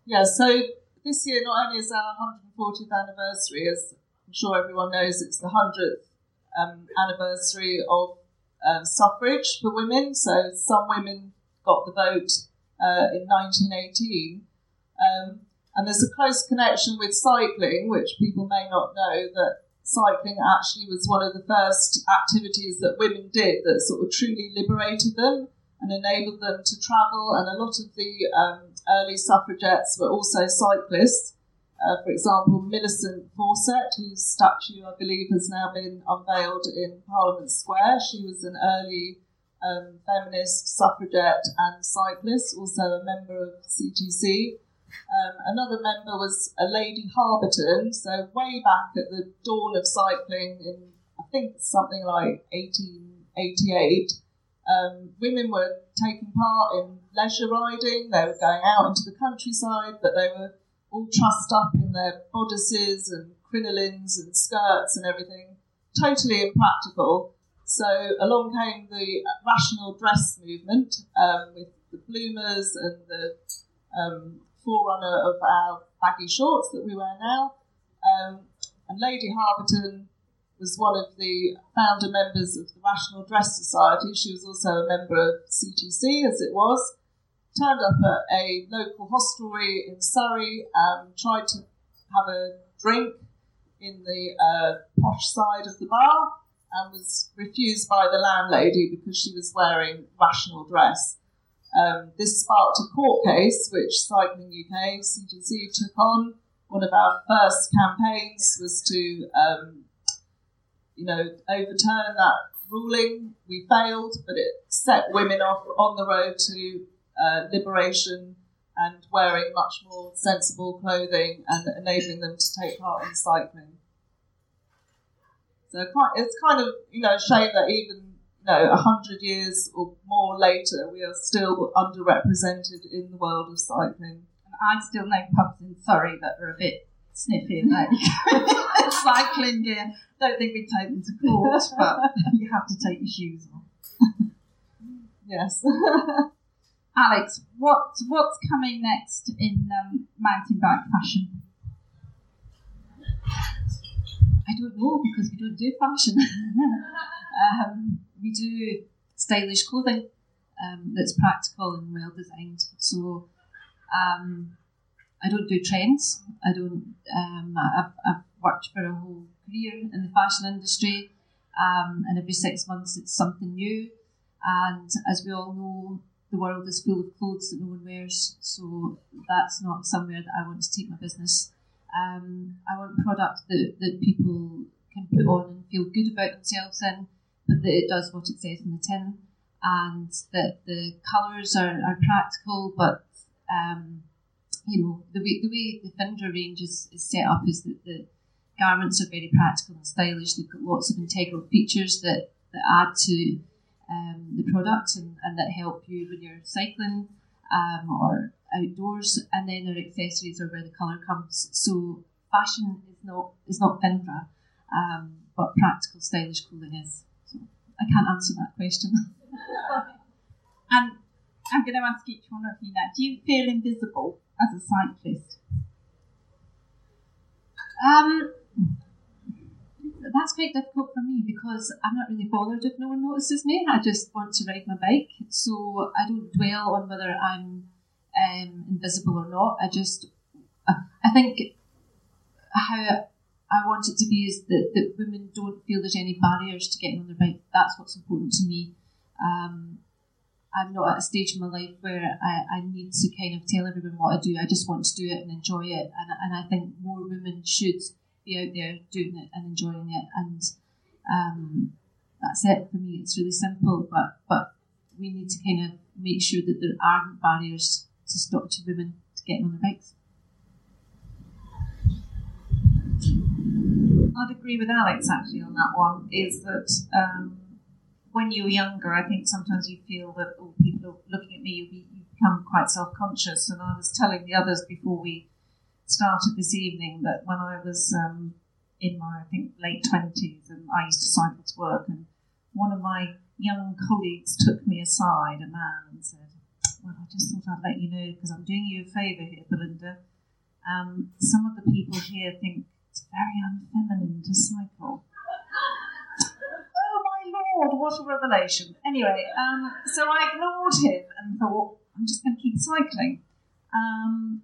Yeah, so this year not only is our 140th anniversary, as I'm sure everyone knows, it's the 100th um, anniversary of um, suffrage for women. So some women got the vote uh, in 1918. Um, and there's a close connection with cycling, which people may not know that cycling actually was one of the first activities that women did that sort of truly liberated them and enabled them to travel. And a lot of the um, early suffragettes were also cyclists. Uh, for example, Millicent Fawcett, whose statue I believe has now been unveiled in Parliament Square. She was an early um, feminist suffragette and cyclist, also a member of CTC. Um, another member was a Lady Harberton, so way back at the dawn of cycling in, I think, something like 1888. Um, women were taking part in leisure riding, they were going out into the countryside, but they were all trussed up in their bodices and crinolines and skirts and everything. Totally impractical. So along came the rational dress movement um, with the bloomers and the um, forerunner of our baggy shorts that we wear now. Um, and Lady Harberton was one of the founder members of the Rational Dress Society. She was also a member of CTC, as it was turned up at a local hostelry in Surrey, um, tried to have a drink in the uh, posh side of the bar, and was refused by the landlady because she was wearing rational dress. Um, this sparked a court case which Cycling UK, CTC, took on. One of our first campaigns was to, um, you know, overturn that ruling. We failed, but it set women off on the road to uh, liberation and wearing much more sensible clothing and enabling them to take part in cycling. So it's kind of you know a shame that even you know a hundred years or more later we are still underrepresented in the world of cycling. And I still know pubs in Surrey that are a bit sniffy and like cycling gear. Don't think we'd take them to court, but you have to take your shoes off. yes. Alex, what what's coming next in um, mountain bike fashion? I don't know because we don't do fashion. um, we do stylish clothing um, that's practical and well designed. So um, I don't do trends. I don't. Um, I've, I've worked for a whole career in the fashion industry, um, and every six months it's something new. And as we all know, the world is full of clothes that no one wears, so that's not somewhere that I want to take my business. Um, I want product that, that people can put on and feel good about themselves in, but that it does what it says in the tin, and that the colours are, are practical, but um, you know the way the way the Findra range is, is set up is that the garments are very practical and stylish. They've got lots of integral features that, that add to um, the product and, and that help you when you're cycling um, or outdoors. And then their accessories are where the colour comes. So fashion is not is not Findra, um, but practical stylish clothing is. So I can't answer that question. and I'm going to ask each one of you now: Do you feel invisible as a cyclist? Um, that's quite difficult for me because I'm not really bothered if no one notices me. I just want to ride my bike, so I don't dwell on whether I'm um, invisible or not. I just, I think how I want it to be is that, that women don't feel there's any barriers to getting on their bike. That's what's important to me. Um, I'm not at a stage in my life where I, I need to kind of tell everyone what I do. I just want to do it and enjoy it. And, and I think more women should be out there doing it and enjoying it. And um, that's it for me. It's really simple, but, but we need to kind of make sure that there aren't barriers to stop to women to getting on their bikes. I'd agree with Alex actually on that one. Is that um, when you're younger, I think sometimes you feel that oh, people are looking at me, you, you become quite self conscious. And I was telling the others before we started this evening that when I was um, in my, I think, late 20s and I used to cycle to work, and one of my young colleagues took me aside, a man, and said, Well, I just thought I'd let you know because I'm doing you a favour here, Belinda. Um, some of the people here think it's very unfeminine to cycle. What a revelation. Anyway, um, so I ignored him and thought, I'm just going to keep cycling. Um,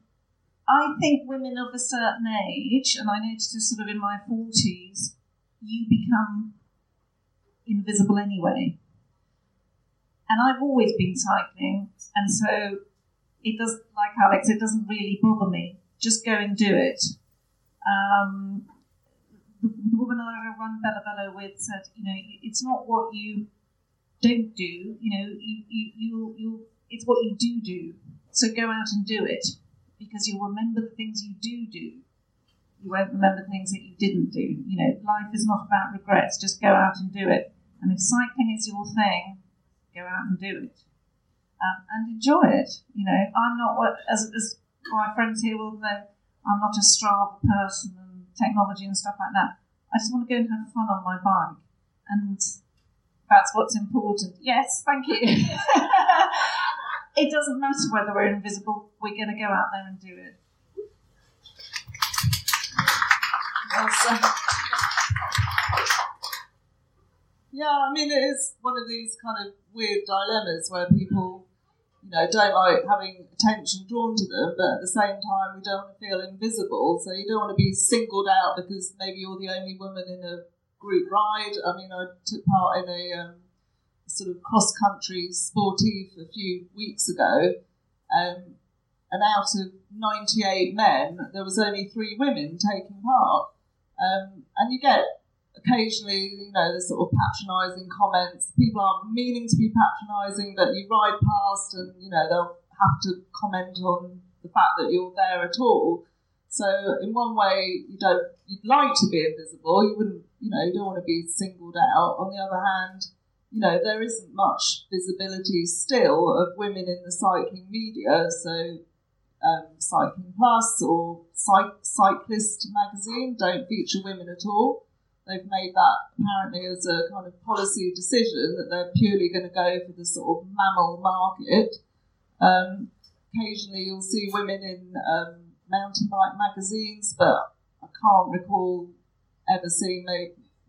I think women of a certain age, and I noticed this sort of in my 40s, you become invisible anyway. And I've always been cycling, and so it does, like Alex, it doesn't really bother me. Just go and do it. Um, the woman I run Bella with said, you know, it's not what you don't do, you know, you, you, you, you, it's what you do do. So go out and do it because you'll remember the things you do do. You won't remember things that you didn't do. You know, life is not about regrets. Just go out and do it. And if cycling is your thing, go out and do it. Um, and enjoy it. You know, I'm not what, as, as my friends here will know, I'm not a Strava person technology and stuff like that. I just want to go and have fun on my bike. And that's what's important. Yes, thank you. it doesn't matter whether we're invisible, we're going to go out there and do it. Uh, yeah, I mean, it is one of these kind of weird dilemmas where people you know, don't like having attention drawn to them, but at the same time, we don't want to feel invisible. So you don't want to be singled out because maybe you're the only woman in a group ride. I mean, I took part in a um, sort of cross country sportive a few weeks ago, um, and out of 98 men, there was only three women taking part. Um, and you get occasionally, you know, there's sort of patronising comments. People aren't meaning to be patronising, but you ride past and, you know, they'll have to comment on the fact that you're there at all. So in one way, you don't, you'd like to be invisible. You wouldn't, you know, you don't want to be singled out. On the other hand, you know, there isn't much visibility still of women in the cycling media. So um, Cycling Plus or Cy- Cyclist magazine don't feature women at all they've made that apparently as a kind of policy decision that they're purely going to go for the sort of MAMIL market. Um, occasionally, you'll see women in um, mountain bike magazines, but I can't recall ever seeing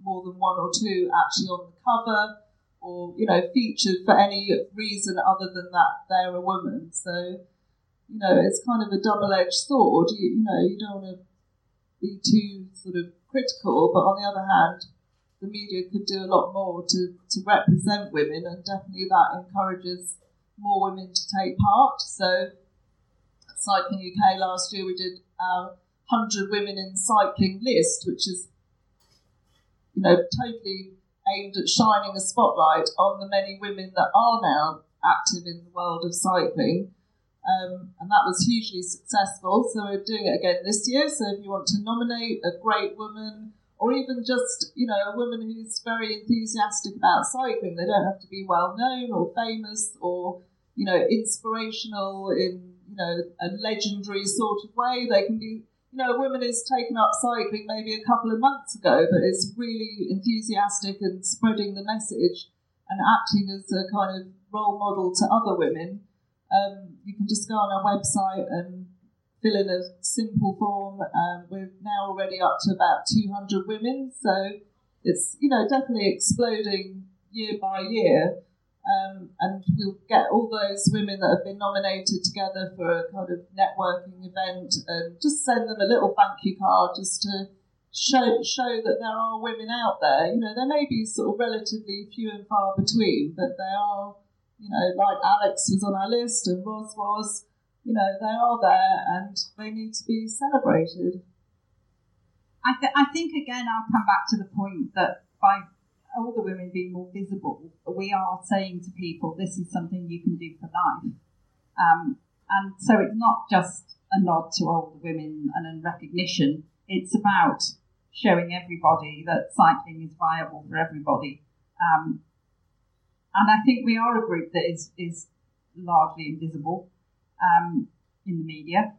more than one or two actually on the cover or you know featured for any reason other than that they're a woman. So you know it's kind of a double-edged sword. You, you know you don't want to be too sort of critical, but on the other hand, the media could do a lot more to, to represent women, and definitely that encourages more women to take part. So, Cycling UK last year, we did our 100 Women in Cycling list, which is, you know, totally aimed at shining a spotlight on the many women that are now active in the world of cycling. Um, and that was hugely successful. So we're doing it again this year. So if you want to nominate a great woman, or even just you know a woman who's very enthusiastic about cycling, they don't have to be well known or famous or you know inspirational in you know a legendary sort of way. They can be you you know, a woman who's taken up cycling maybe a couple of months ago, but is really enthusiastic and spreading the message and acting as a kind of role model to other women. Um, you can just go on our website and fill in a simple form. Um, we're now already up to about 200 women, so it's you know definitely exploding year by year. Um, and we'll get all those women that have been nominated together for a kind of networking event and just send them a little thank you card just to show show that there are women out there. You know, there may be sort of relatively few and far between, but there are, you know, like Alex was on our list and Ros was, you know, they are there and they need to be celebrated. I, th- I think again, I'll come back to the point that by older women being more visible, we are saying to people, this is something you can do for life. Um, and so it's not just a nod to older women and a recognition, it's about showing everybody that cycling is viable for everybody. Um, and I think we are a group that is, is largely invisible um, in the media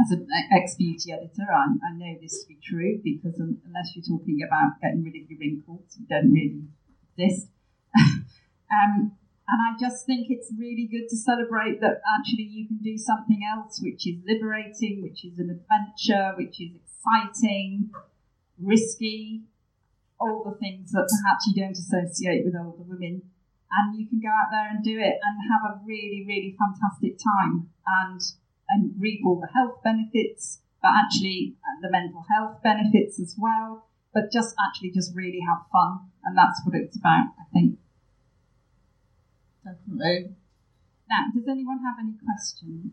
as an ex beauty editor, I, I, know this to be true because unless you're talking about getting rid of your wrinkles, you don't really exist. um, and I just think it's really good to celebrate that actually you can do something else which is liberating, which is an adventure, which is exciting, risky, all the things that perhaps you don't associate with older women. And you can go out there and do it and have a really, really fantastic time. And and reap all the health benefits, but actually uh, the mental health benefits as well. But just actually just really have fun, and that's what it's about, I think. Definitely. Now, does anyone have any questions?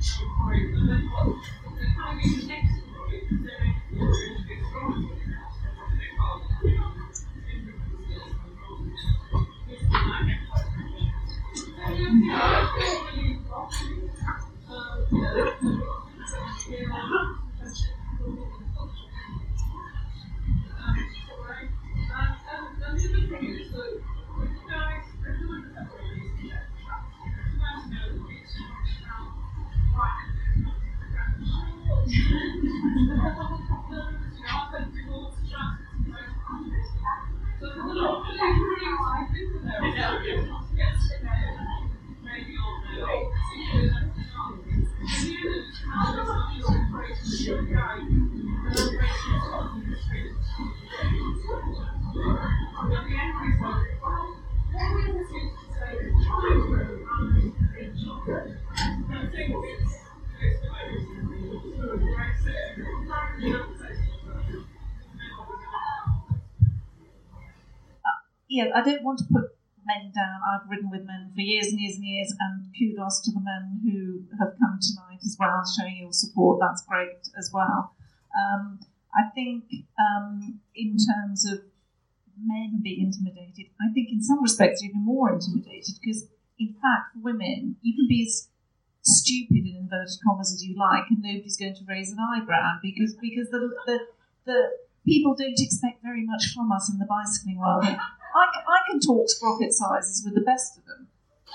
Thank you. Yeah, I don't want to put men down. I've ridden with men for years and years and years, and kudos to the men who have come tonight as well, showing your support. That's great as well. Um, I think um, in terms of men being intimidated, I think in some respects even more intimidated because, in fact, women, you can be as stupid in inverted commas as you like, and nobody's going to raise an eyebrow because because the the, the people don't expect very much from us in the bicycling world. I, I can talk sprocket sizes with the best of them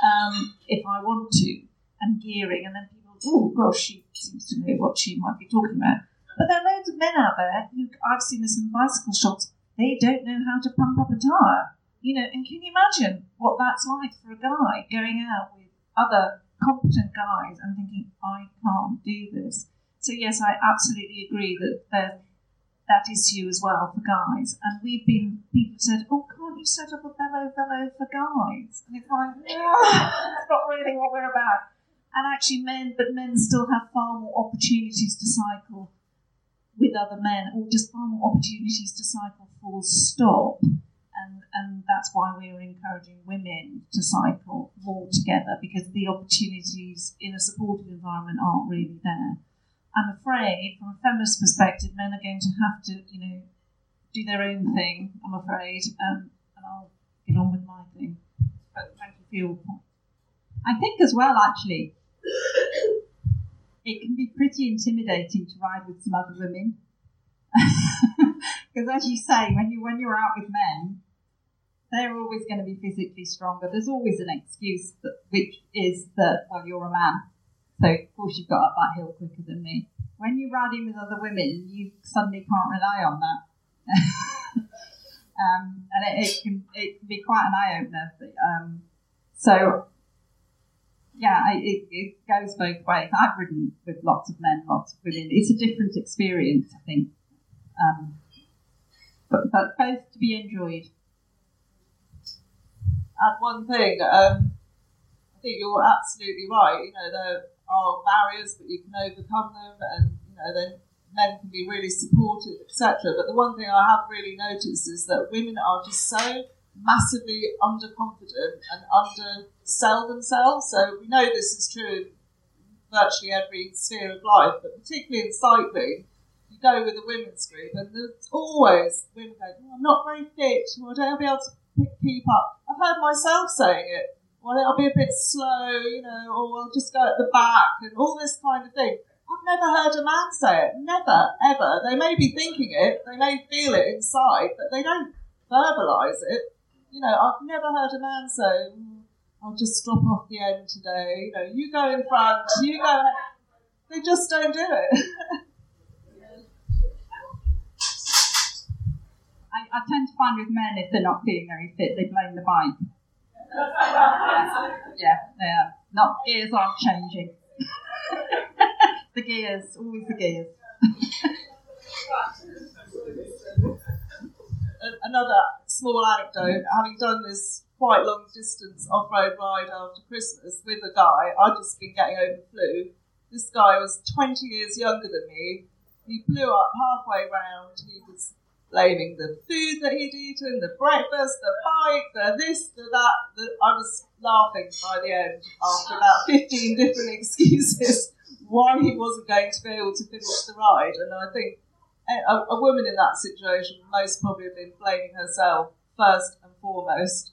um, if I want to, and gearing, and then people, oh gosh, she seems to know what she might be talking about. But there are loads of men out there who I've seen this in bicycle shops. They don't know how to pump up a tire, you know. And can you imagine what that's like for a guy going out with other competent guys and thinking, I can't do this. So yes, I absolutely agree that there that issue as well for guys. And we've been, people said, oh, can't you set up a Bella Velo for guys? And it's like, no, that's not really what we're about. And actually, men, but men still have far more opportunities to cycle with other men, or just far more opportunities to cycle full stop. And, and that's why we're encouraging women to cycle more together because the opportunities in a supportive environment aren't really there. I'm afraid, from a feminist perspective, men are going to have to, you know, do their own thing. I'm afraid, um, and I'll get on with my thing. But thank you for your point. I think as well, actually, it can be pretty intimidating to ride with some other women. Because as you say, when you when you're out with men, they're always going to be physically stronger. There's always an excuse that, which is that well you're a man, so of course you've got up that hill quicker than me. When you're riding with other women, you suddenly can't rely on that, um, and it, it, can it can be quite an eye opener. Um, so yeah, it, it goes both ways. I've ridden with lots of men, lots of women. It's a different experience, I think. Um, but, but both to be enjoyed. Add one thing. Um, I think you're absolutely right. You know, there are barriers, but you can overcome them, and you know, then men can be really supportive, etc. But the one thing I have really noticed is that women are just so massively underconfident and undersell themselves. So we know this is true in virtually every sphere of life, but particularly in cycling, you go with a women's group and there's always women going, oh, I'm not very fit, or I don't be able to keep up. I've heard myself saying it. Well, it'll be a bit slow, you know, or we'll just go at the back and all this kind of thing. I've never heard a man say it. Never, ever. They may be thinking it, they may feel it inside, but they don't verbalise it you know, I've never heard a man say, mm, I'll just drop off the end today. You know, you go in front, you go. They just don't do it. I, I tend to find with men, if they're not feeling very fit, they blame the bike. Yeah, yeah. Not gears aren't changing. the gears, always the gears. Another small anecdote, having done this quite long distance off road ride after Christmas with a guy, I'd just been getting over flu. This guy was 20 years younger than me. He blew up halfway round. He was blaming the food that he'd eaten, the breakfast, the bike, the this, the that. The, I was laughing by the end after about 15 different excuses why he wasn't going to be able to finish the ride. And I think a, a woman in that situation most probably have been blaming herself first and foremost.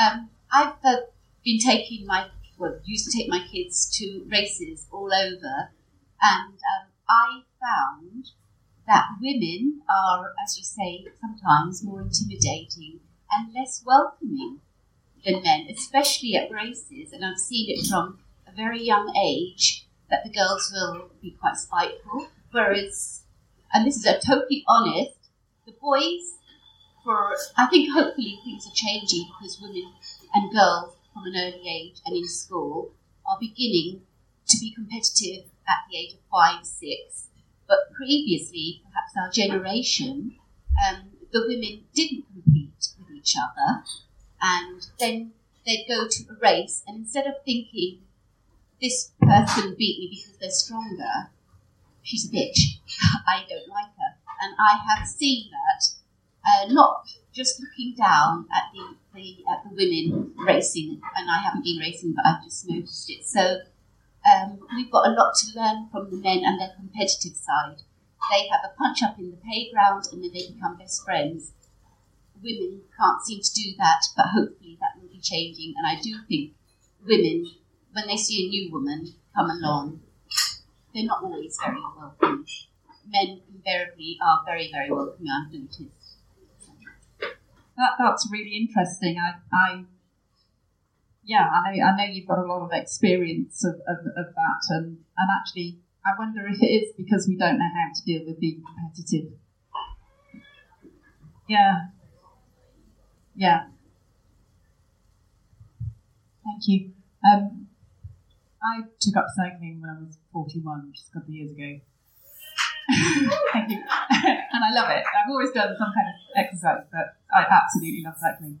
Um, I've uh, been taking my, well, used to take my kids to races all over, and um, I found that women are, as you say, sometimes more intimidating and less welcoming than men, especially at races. And I've seen it from a very young age that the girls will be quite spiteful, whereas, and this is a totally honest, the boys, for I think hopefully things are changing because women and girls from an early age and in school are beginning to be competitive at the age of five, six. But previously, perhaps our generation, um, the women didn't compete with each other, and then they'd go to a race, and instead of thinking this person beat me because they're stronger, she's a bitch. I don't like her. And I have seen that, uh, not just looking down at the, the, at the women racing, and I haven't been racing, but I've just noticed it. So um, we've got a lot to learn from the men and their competitive side. They have a punch up in the playground and then they become best friends. Women can't seem to do that, but hopefully that will be changing. And I do think women when they see a new woman come along, they're not always very welcome. Men invariably are very, very welcome, I've noticed. That, that's really interesting. I, I yeah, I know, I know you've got a lot of experience of, of, of that, and, and actually, I wonder if it is because we don't know how to deal with being competitive. Yeah. Yeah. Thank you. Um, I took up cycling when I was 41, which is a couple of years ago. Thank you. and I love it. I've always done some kind of exercise, but I absolutely love cycling.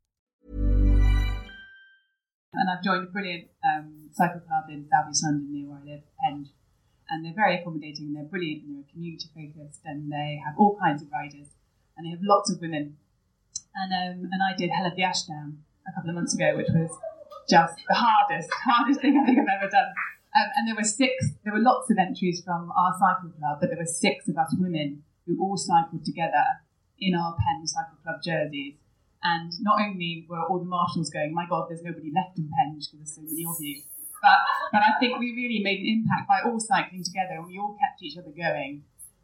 And I've joined a brilliant um, cycle club in South East London near where I live, Penge. And they're very accommodating and they're brilliant and they're community focused and they have all kinds of riders and they have lots of women. And um, and I did Hell of the Ashdown a couple of months ago, which was just the hardest, hardest thing I think I've ever done. Um, and there were six, there were lots of entries from our cycle club, but there were six of us women who all cycled together in our Penge Cycle Club jerseys. And not only were all the marshals going, my God, there's nobody left in Penge because there's so many of you. But, but I think we really made an impact by all cycling together and we all kept each other going.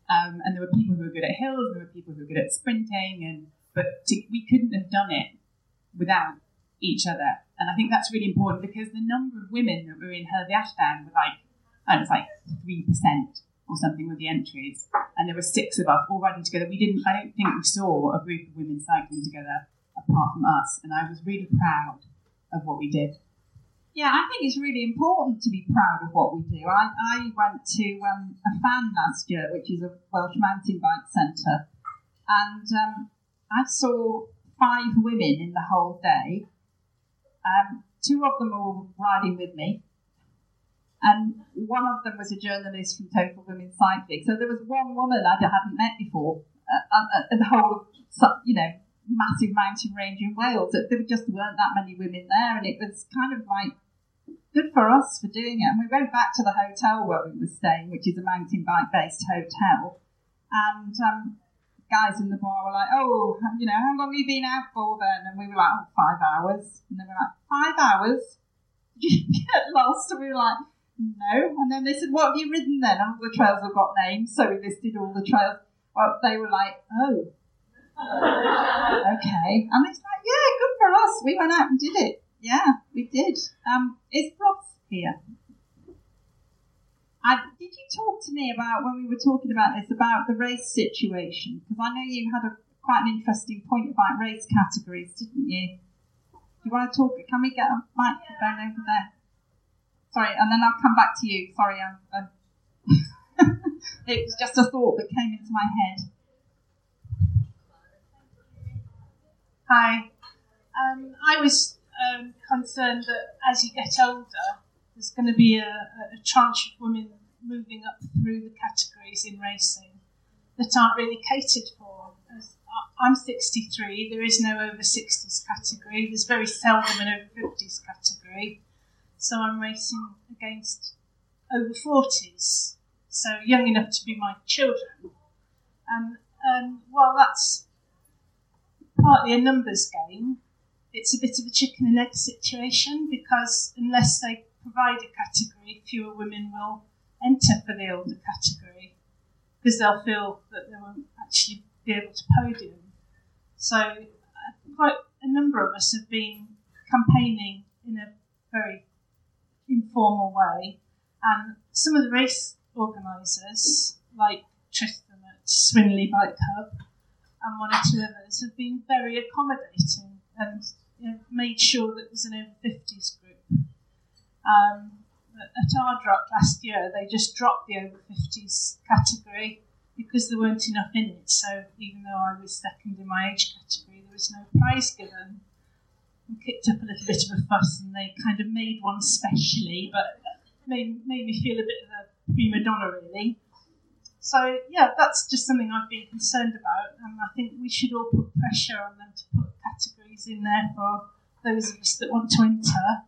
Um, and there were people who were good at hills, there were people who were good at sprinting, and but to, we couldn't have done it without each other. And I think that's really important because the number of women that were in the were like, I don't know, it's like 3% or something with the entries. And there were six of us all riding together. We didn't, I don't think we saw a group of women cycling together apart from us. And I was really proud of what we did. Yeah, I think it's really important to be proud of what we do. I, I went to um, Afan last year, which is a Welsh mountain bike centre, and um, I saw five women in the whole day. Um, two of them were riding with me, and one of them was a journalist from Total Women Cycling. So there was one woman I hadn't met before, uh, uh, the whole, you know, massive mountain range in Wales. There just weren't that many women there, and it was kind of like good for us for doing it. And we went back to the hotel where we were staying, which is a mountain bike based hotel, and um, guys in the bar were like, "Oh, you know, how long have you been out for then?" And we were like, "Oh, five hours," and they were like, five hours." Did you get lost? And we were like no. And then they said, What have you ridden then? All the trails have got names. So we listed all the trails. Well, they were like, Oh. Okay. And it's like, Yeah, good for us. We went out and did it. Yeah, we did. Um, is Ros here? I, did you talk to me about when we were talking about this about the race situation? Because I know you had a quite an interesting point about race categories, didn't you? Do you want to talk? Can we get a microphone over there? Sorry, and then I'll come back to you. Sorry, I'm, I'm it was just a thought that came into my head. Hi. Um, I was um, concerned that as you get older, there's going to be a, a tranche of women moving up through the categories in racing that aren't really catered for. As I'm 63, there is no over 60s category, there's very seldom an over 50s category. So I'm racing against over 40s, so young enough to be my children. And, and while that's partly a numbers game, it's a bit of a chicken and egg situation because unless they provide a category, fewer women will enter for the older category because they'll feel that they won't actually be able to podium. So, uh, quite a number of us have been campaigning in a very informal way. And some of the race organisers, like Tristan at Swinley Bike Hub and one or two others, have been very accommodating and you know, made sure that it was an over 50s group. Um, at Ardrock last year, they just dropped the over 50s category because there weren't enough in it. So even though I was second in my age category, there was no prize given. And kicked up a little bit of a fuss, and they kind of made one specially, but made, made me feel a bit of a prima donna, really. So yeah, that's just something I've been concerned about, and I think we should all put pressure on them to put categories in there for those of us that want to enter,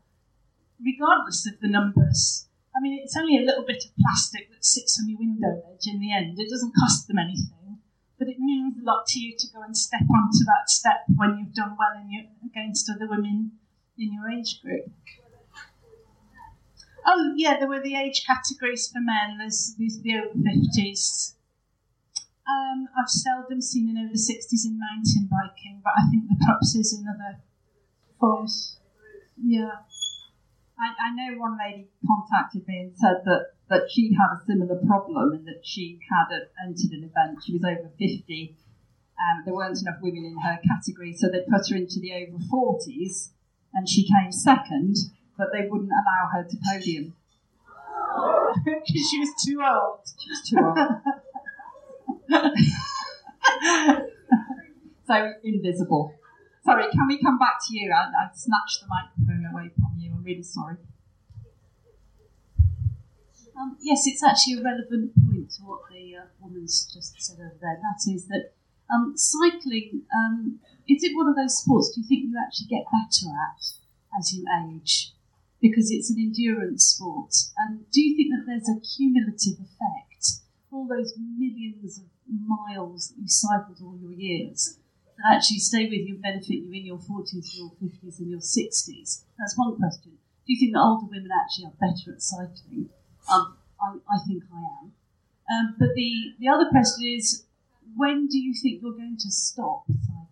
regardless of the numbers. I mean, it's only a little bit of plastic that sits on your window ledge in the end. It doesn't cost them anything, but it means a lot to you to go and step onto that step when you've done well in your, against other women in your age group. Oh, yeah, there were the age categories for men. There's, there's the over 50s. Um, I've seldom seen an over 60s in mountain biking, but I think the props is in other forms. Yeah. I, I know one lady contacted me and said that, that she had a similar problem and that she had a, entered an event. She was over 50. Um, there weren't enough women in her category, so they put her into the over 40s and she came second but they wouldn't allow her to podium. Because she was too old. She was too old. so invisible. Sorry, can we come back to you? I, I snatched the microphone away from you. I'm really sorry. Um, yes, it's actually a relevant point to what the uh, woman's just said over there. That is that um, cycling, um, is it one of those sports do you think you actually get better at as you age? Because it's an endurance sport. And do you think that there's a cumulative effect for all those millions of miles that you cycled all your years that actually stay with you and benefit you in your 40s, your 50s, and your 60s? That's one question. Do you think that older women actually are better at cycling? Um, I, I, think I am. Um, but the, the other question is when do you think you're going to stop cycling?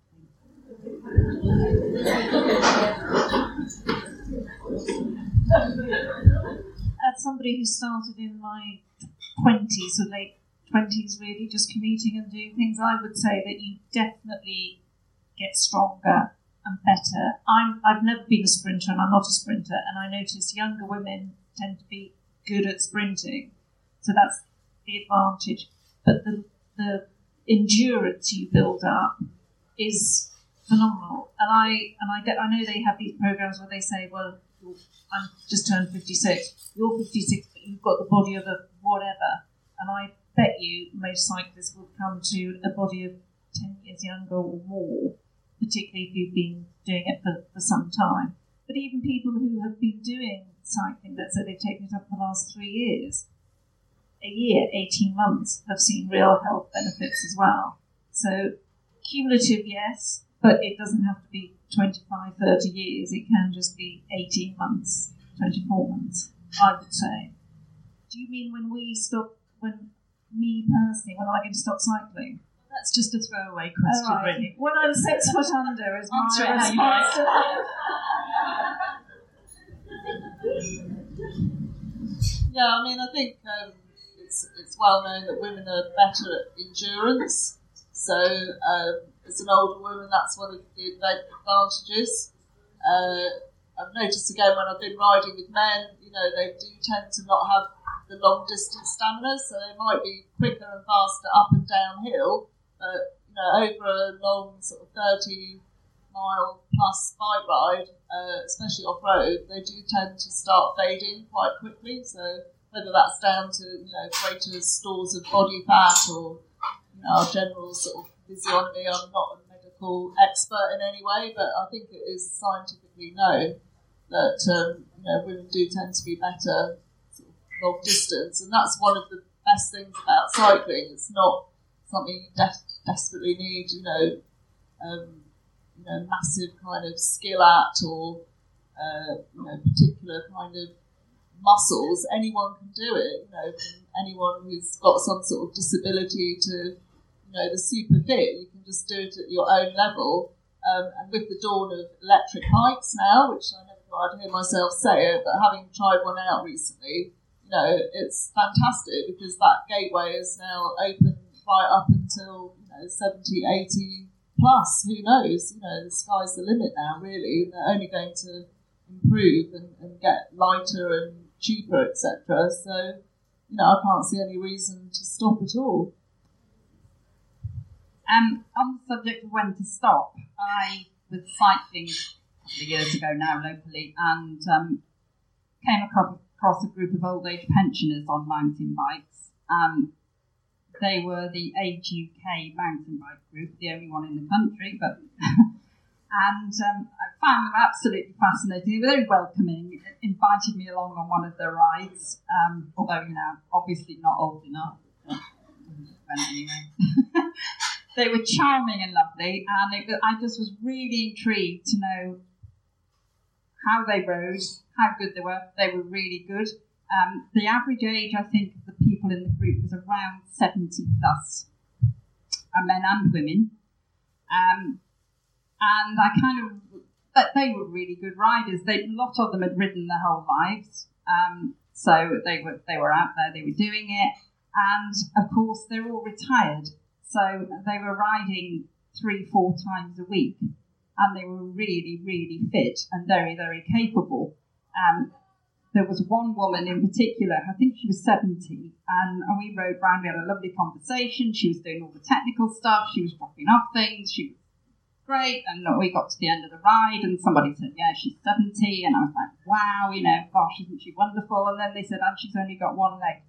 As somebody who started in my 20s or late 20s, really just commuting and doing things, I would say that you definitely get stronger and better. I'm, I've never been a sprinter and I'm not a sprinter, and I notice younger women tend to be good at sprinting. So that's the advantage. But the, the endurance you build up is phenomenal. And I and I, I know they have these programs where they say, well, I'm just turned 56. You're 56, but you've got the body of a whatever. And I bet you most cyclists will come to a body of 10 years younger or more, particularly if you've been doing it for, for some time. But even people who have been doing cycling, let's say they've taken it up for the last three years, a year, 18 months, have seen real health benefits as well. So, cumulative, yes, but it doesn't have to be 25, 30 years. It can just be 18 months, 24 months, I would say. Do you mean when we stop, when me personally, when I can stop cycling? That's just a throwaway question, right. really. When I'm six foot under is my response to that. Yeah, I mean, I think um, it's, it's well known that women are better at endurance. So um, as an older woman, that's one of the advantages. Uh, I've noticed again when I've been riding with men, you know, they do tend to not have the long distance stamina, so they might be quicker and faster up and downhill, but you know, over a long sort of 30 mile plus bike ride, uh, especially off road, they do tend to start fading quite quickly. So whether that's down to you know greater stores of body fat or you know, our general sort of physiognomy. I'm not a medical expert in any way, but I think it is scientifically known that um, you know women do tend to be better long distance, and that's one of the best things about cycling. It's not something you de- desperately need, you know, um, you know, massive kind of skill at or uh, you know particular kind of muscles. Anyone can do it. You know, anyone who's got some sort of disability to you know, the super fit. You can just do it at your own level. Um, and with the dawn of electric bikes now, which I never thought I'd hear myself say it, but having tried one out recently, you know, it's fantastic because that gateway is now open right up until, you know, 70, 80 plus, who knows? You know, the sky's the limit now, really. They're only going to improve and, and get lighter and cheaper, etc. So, you know, I can't see any reason to stop at all. Um, on the subject of when to stop, I was cycling a couple of years ago now locally and um, came across, across a group of old age pensioners on mountain bikes. Um, they were the Age UK mountain bike group, the only one in the country, but and um, I found them absolutely fascinating. They were very welcoming, invited me along on one of their rides, um, although, you know, obviously not old enough. But anyway. they were charming and lovely, and it, I just was really intrigued to know how they rode, how good they were. They were really good. Um, the average age, I think, of the people in the group was around 70 plus, uh, men and women. Um, and I kind of, but they were really good riders. They, a lot of them had ridden their whole lives, um, so they were they were out there, they were doing it, and of course they're all retired. So they were riding three, four times a week, and they were really, really fit and very, very capable. Um, there was one woman in particular, I think she was 70, and, and we rode round, we had a lovely conversation. She was doing all the technical stuff, she was dropping off things, she was great. And we got to the end of the ride, and somebody said, Yeah, she's 70. And I was like, Wow, you know, gosh, isn't she wonderful? And then they said, And she's only got one leg.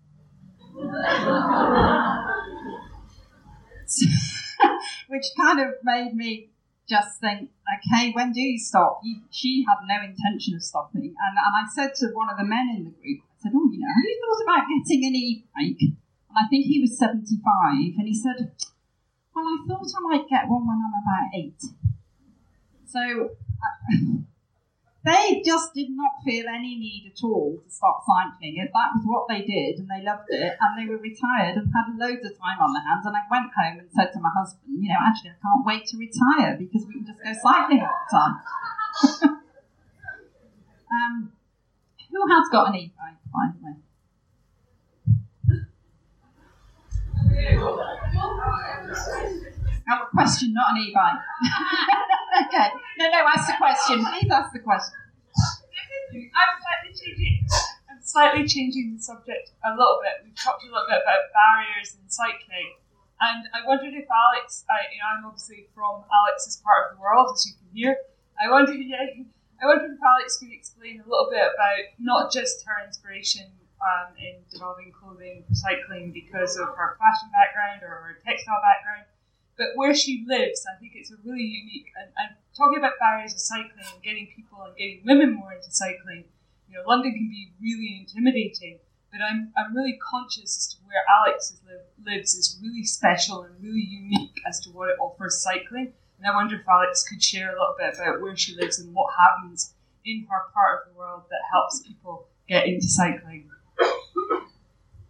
which kind of made me just think, okay, when do you stop? she had no intention of stopping. And, and I said to one of the men in the group, I said, oh, you know, have you thought about getting an e-bike? And I think he was 75, and he said, well, I thought I might get one when I'm about eight. So... They just did not feel any need at all to stop cycling. It, that was what they did, and they loved it, and they were retired and had loads of time on their hands. And I went home and said to my husband, you know, actually, I can't wait to retire because we can just go cycling all the time. um, who has got an e-bike, by the way? A question, not an e-bike. okay. No, no, ask the question. Please ask the question. I'm slightly changing. I'm slightly changing the subject a little bit. We've talked a little bit about barriers in cycling, and I wondered if Alex, I, you know, I'm obviously from Alex's part of the world, as you can hear. I wondered, yeah, I wondered if Alex could explain a little bit about not just her inspiration um, in developing clothing for cycling because of her fashion background or her textile background, but where she lives, I think it's a really unique. And, and talking about barriers to cycling and getting people and getting women more into cycling, you know, London can be really intimidating. But I'm, I'm really conscious as to where Alex live, lives is really special and really unique as to what it offers cycling. And I wonder if Alex could share a little bit about where she lives and what happens in her part of the world that helps people get into cycling.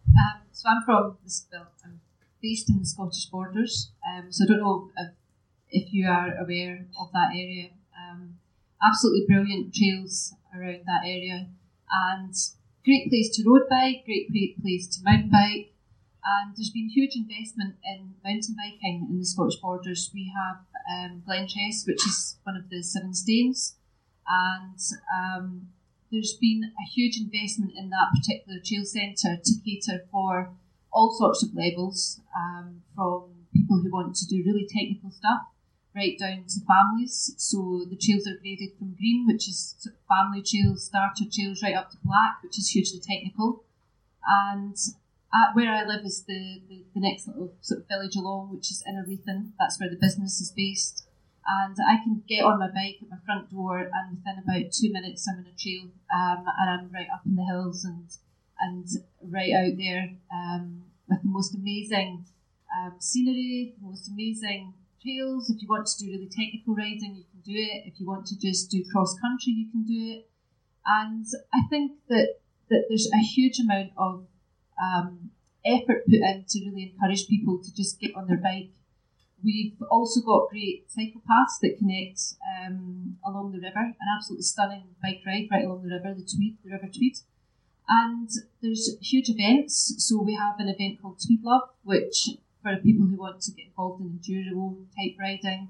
Um, so I'm from this, I'm based in the Scottish borders. Um, so I don't know if, if, you are aware of that area. Um, absolutely brilliant trails around that area, and great place to road bike, great place to mountain bike. And there's been huge investment in mountain biking in the Scottish borders. We have um, Glentress, which is one of the 7stanes, and um, there's been a huge investment in that particular trail centre to cater for all sorts of levels, um, from people who want to do really technical stuff right down to families. So the trails are graded from green, which is family trails, starter trails, right up to black, which is hugely technical. And where I live is the, the, the next little sort of village along, which is Innerleithen. That's where the business is based. And I can get on my bike at my front door, and within about two minutes, I'm in a trail, um, and I'm right up in the hills and and right out there um, with the most amazing um, scenery, the most amazing trails. If you want to do really technical riding, you can do it. If you want to just do cross country, you can do it. And I think that, that there's a huge amount of um, effort put in to really encourage people to just get on their bike. We've also got great cycle paths that connect um, along the river, an absolutely stunning bike ride right along the river, the Tweed, the River Tweed. And there's huge events. So we have an event called Tweed Love, which for people who want to get involved in enduro type riding,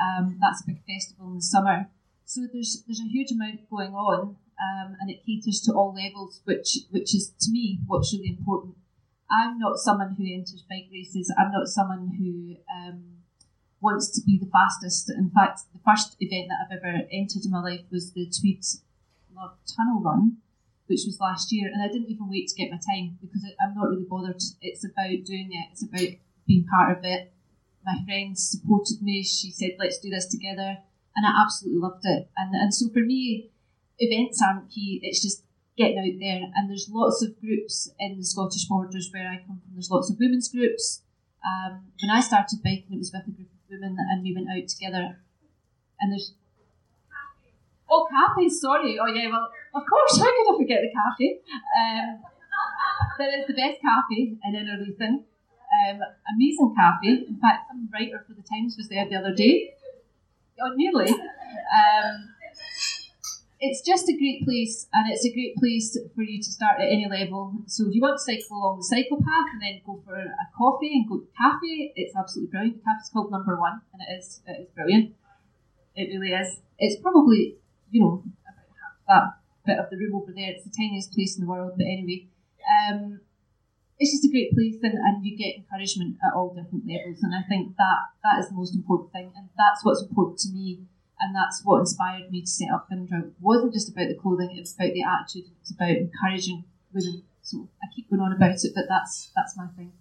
Um, that's a big festival in the summer. So there's there's a huge amount going on, um, and it caters to all levels, which which is to me what's really important. I'm not someone who enters bike races. I'm not someone who um, wants to be the fastest. In fact, the first event that I've ever entered in my life was the Tweed Love Tunnel Run, which was last year, and I didn't even wait to get my time because I'm not really bothered. It's about doing it. It's about being part of it. My friends supported me. She said, "Let's do this together," and I absolutely loved it. And and so for me, events aren't key. It's just getting out there. And there's lots of groups in the Scottish borders where I come from. There's lots of women's groups. Um, when I started biking, it was with a group of women, and we went out together. And there's Oh, cafes, sorry. Oh, yeah, well, of course, how could I forget the cafe? Um, there is the best cafe in Innerleithen. Um, amazing cafe. In fact, some writer for the Times was there the other day. Oh, nearly. Um, it's just a great place, and it's a great place for you to start at any level. So if you want to cycle along the cycle path and then go for a coffee and go to the cafe, it's absolutely brilliant. The cafe's called Number One, and it is it is brilliant. It really is. It's probably you know, about half that bit of the room over there. It's the tiniest place in the world, but anyway, um, it's just a great place, and, and you get encouragement at all different levels. And I think that that is the most important thing, and that's what's important to me, and that's what inspired me to set up Findra. It wasn't just about the clothing; it was about the attitude. It's about encouraging women. So I keep going on about it, but that's that's my thing.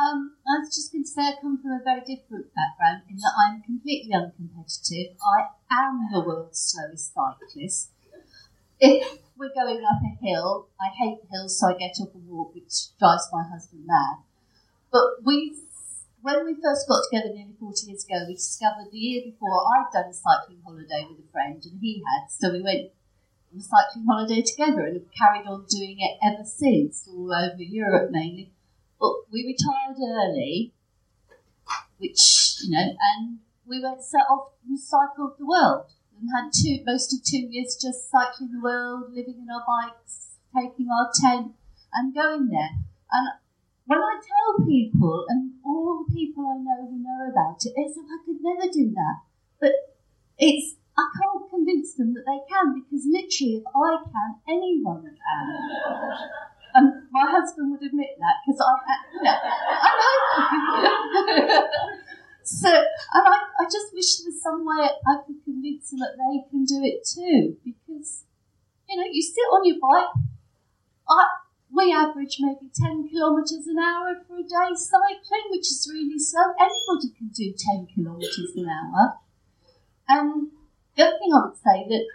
Um, I was just going to say I come from a very different background in that I'm completely uncompetitive. I am the world's slowest cyclist. If we're going up a hill, I hate hills, so I get up and walk, which drives my husband mad. But we, when we first got together nearly 40 years ago, we discovered the year before I'd done a cycling holiday with a friend and he had, so we went on a cycling holiday together and have carried on doing it ever since, all over Europe mainly. But we retired early, which, you know, and we went set off and cycled the world and had two, most of two years just cycling the world, living in our bikes, taking our tent and going there. And when I tell people, and all the people I know who know about it, it's like I could never do that. But it's I can't convince them that they can because literally, if I can, anyone can. And my husband would admit that because I, uh, you know, I'm know. so, and I, I just wish there was some way I could convince them that they can do it too. Because, you know, you sit on your bike. I, we average maybe 10 kilometres an hour for a day cycling, which is really slow. Anybody can do 10 kilometres an hour. And the other thing I would say that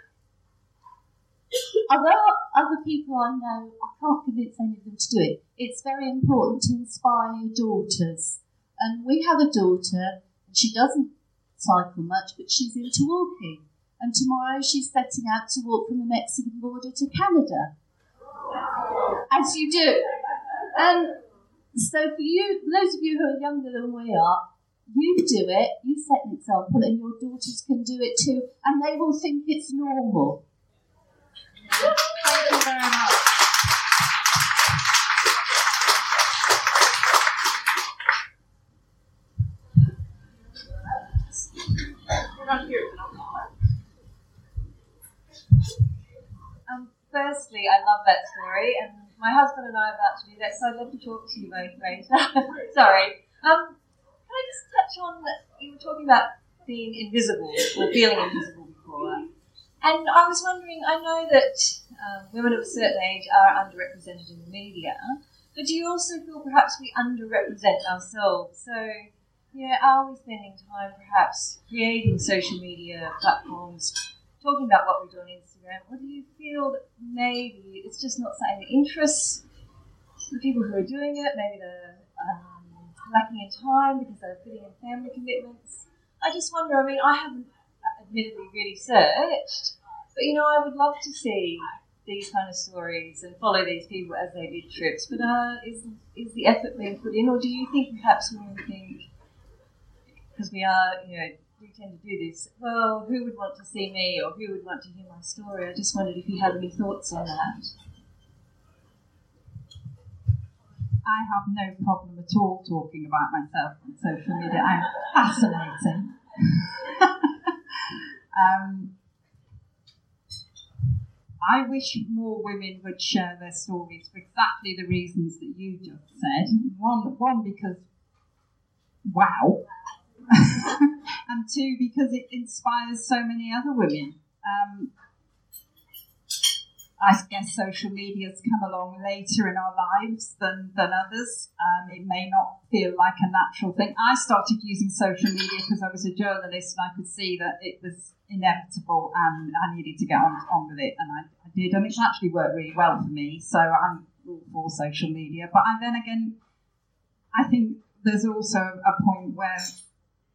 Although other people I know, I can't convince any of them to do it. It's very important to inspire daughters. And we have a daughter, and she doesn't cycle much, but she's into walking. And tomorrow she's setting out to walk from the Mexican border to Canada. As you do. And so for you, those of you who are younger than we are, you do it, you set an example, and your daughters can do it too, and they will think it's normal. Thank you very much. Um, firstly, I love that story, and my husband and I are about to do that, so I'd love to talk to you both later. Sorry. Um, can I just touch on? You were talking about being invisible or feeling invisible before. And I was wondering, I know that um, women of a certain age are underrepresented in the media, but do you also feel perhaps we underrepresent ourselves? So, yeah, are we spending time perhaps creating social media platforms, talking about what we do on Instagram, or do you feel that maybe it's just not something that interests the people who are doing it? Maybe they're um, lacking in time because they're fitting in family commitments. I just wonder, I mean, I haven't admittedly really searched, but you know, I would love to see these kind of stories and follow these people as they did trips. But uh, is is the effort being put in, or do you think perhaps women think because we are, you know, we tend to do this? Well, who would want to see me, or who would want to hear my story? I just wondered if you had any thoughts on that. I have no problem at all talking about myself on social media. I'm fascinating. um, I wish more women would share their stories for exactly the reasons that you just said. One, one because, wow, and two because it inspires so many other women. Um, I guess social media has come along later in our lives than, than others. Um, it may not feel like a natural thing. I started using social media because I was a journalist and I could see that it was inevitable and I needed to get on, on with it, and I, I did. And it's actually worked really well for me, so I'm all for social media. But I, then again, I think there's also a point where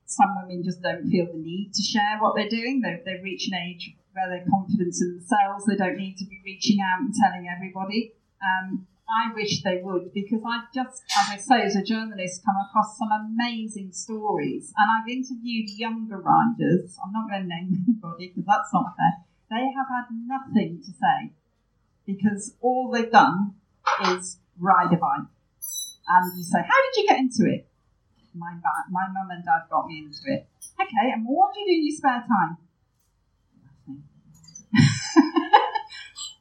some women just don't feel the need to share what they're doing. They've, they've reached an age where they're confident in themselves. They don't need to be reaching out and telling everybody. Um, I wish they would because I've just, as I say, as a journalist, come across some amazing stories. And I've interviewed younger riders. I'm not going to name anybody because that's not fair. They have had nothing to say because all they've done is ride a bike. And you say, How did you get into it? My, my mum and dad got me into it. Okay, and what do you do in your spare time?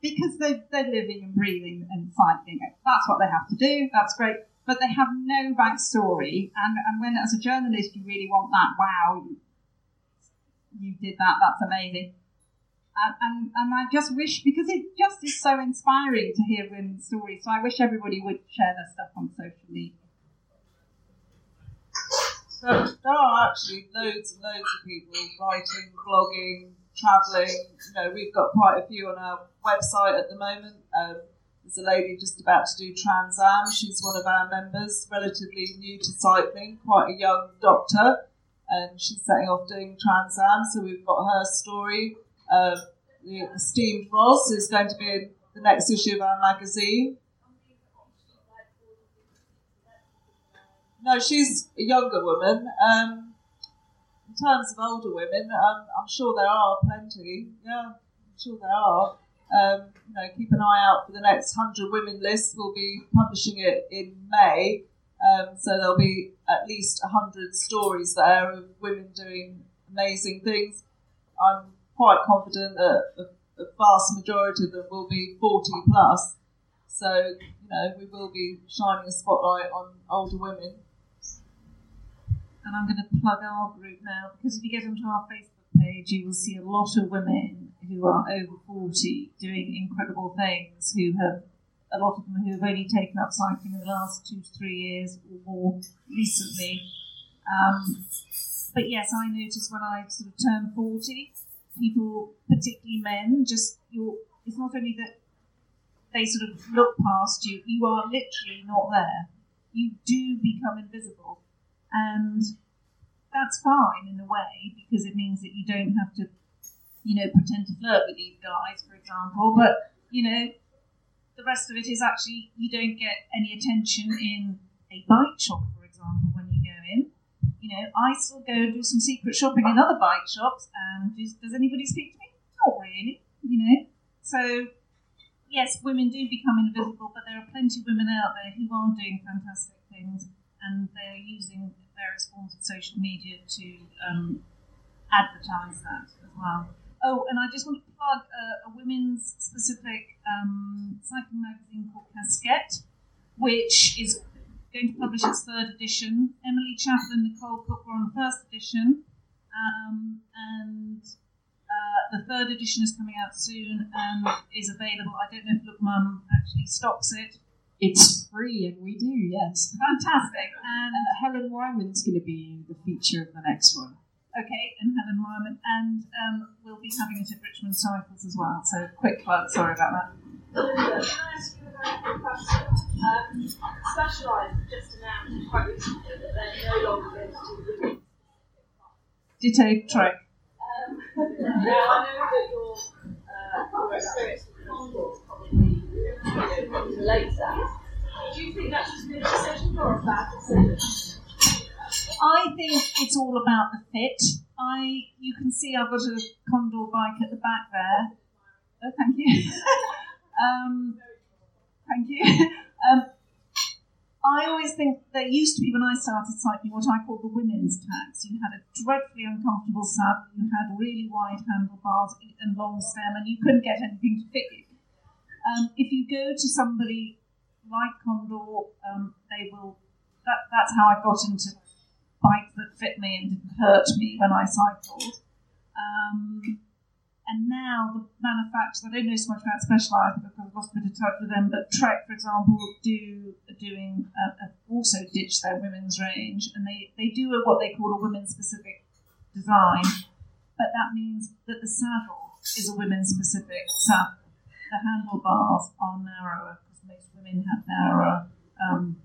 Because they, they're living and breathing and cycling. That's what they have to do. That's great. But they have no backstory. And, and when, as a journalist, you really want that, wow, you, you did that, that's amazing. And, and, and I just wish, because it just is so inspiring to hear women's stories. So I wish everybody would share their stuff on social media. So there are actually loads and loads of people writing, blogging, travelling. You know, we've got quite a few on our website at the moment. Um, there's a lady just about to do Trans Am. She's one of our members, relatively new to cycling, quite a young doctor, and she's setting off doing Trans Am. So we've got her story. Uh, the esteemed Ros is going to be in the next issue of our magazine. No, she's a younger woman. Um, terms of older women, um, I'm sure there are plenty. Yeah, I'm sure there are. Um, you know, keep an eye out for the next 100 women list. We'll be publishing it in May. Um, so there'll be at least 100 stories there of women doing amazing things. I'm quite confident that a, a vast majority of them will be 40 plus. So, you know, we will be shining a spotlight on older women and I'm going to plug our group now because if you get onto our Facebook page, you will see a lot of women who are over 40 doing incredible things, who have a lot of them who have only taken up cycling in the last two to three years or more recently. Um, but yes, I noticed when I sort of turned 40, people, particularly men, just you're, it's not only that they sort of look past you, you are literally not there. You do become invisible. And that's fine in a way because it means that you don't have to, you know, pretend to flirt with these guys, for example. But, you know, the rest of it is actually you don't get any attention in a bike shop, for example, when you go in. You know, I still go do some secret shopping in other bike shops, and does, does anybody speak to me? Not really, you know. So, yes, women do become invisible, but there are plenty of women out there who are doing fantastic things and they're using various forms of social media to um, advertise that as well. Oh, and I just want to plug a, a women's specific um, cycling magazine called Casquette, which is going to publish its third edition. Emily Chappell and Nicole Cooke were on the first edition, um, and uh, the third edition is coming out soon and is available. I don't know if Look Mum actually stops it, it's free, and we do, yes. Fantastic. And uh, Helen Wyman's going to be the feature of the next one. Okay, and Helen Wyman. And um, we'll be having it at Richmond Cycles as well. So, quick plug, sorry about that. Can I ask you a very quick question? Um, Specialized just announced quite recently that they're no longer going to do women's. Ditto Trek. Um, now, I know that your, uh, your experience with Condor Do you think that's just a good decision or a bad decision? I think it's all about the fit. I, you can see I've got a Condor bike at the back there. Oh, thank you. um, thank you. um, I always think there used to be when I started cycling what I call the women's tax. You had a dreadfully uncomfortable saddle, you had really wide handlebars and long stem, and you couldn't get anything to fit you. Um, if you go to somebody like Condor, um, they will. That, that's how I got into bikes that fit me and didn't hurt me when I cycled. Um, and now the manufacturers, I don't know so much about Specialized because I've lost a bit of touch with them, but Trek, for example, do doing uh, also ditch their women's range, and they, they do a, what they call a women's specific design, but that means that the saddle is a women's specific saddle. The handlebars are narrower because most women have narrower um,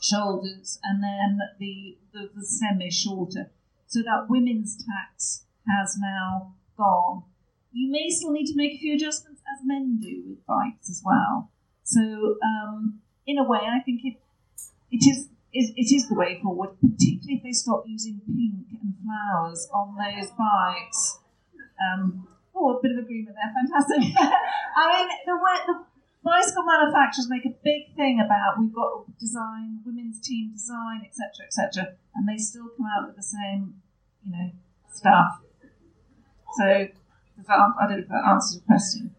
shoulders, and then the, the, the stem is shorter. So that women's tax has now gone you may still need to make a few adjustments, as men do with bikes as well. So, um, in a way, I think it it is, it is the way forward, particularly if they stop using pink and flowers on those bikes. Um, oh, a bit of agreement there, fantastic. I mean, the the bicycle manufacturers make a big thing about we've got design, women's team design, etc., etc., and they still come out with the same, you know, stuff. So that, I don't know if that answers your question.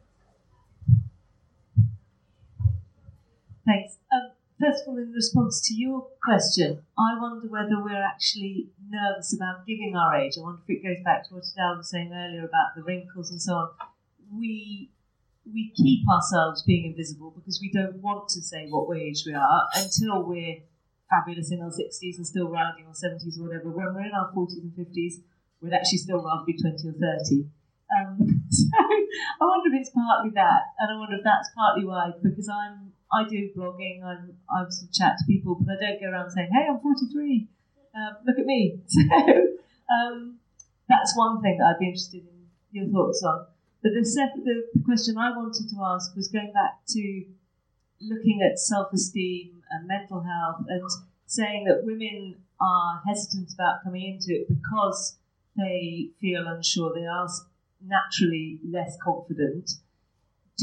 Thanks. Um, first of all, in response to your question, I wonder whether we're actually nervous about giving our age. I wonder if it goes back to what Adele was saying earlier about the wrinkles and so on. We we keep ourselves being invisible because we don't want to say what age we are until we're fabulous in our 60s and still riding our 70s or whatever. When we're in our 40s and 50s, we'd actually still rather be 20 or 30. Um, so I wonder if it's partly that, and I wonder if that's partly why, because I'm I do blogging, I'm I obviously chat to people, but I don't go around saying, "Hey, I'm 43, um, look at me." So um, that's one thing that I'd be interested in your thoughts on. But the, second, the question I wanted to ask was going back to looking at self-esteem and mental health, and saying that women are hesitant about coming into it because they feel unsure. They are naturally less confident.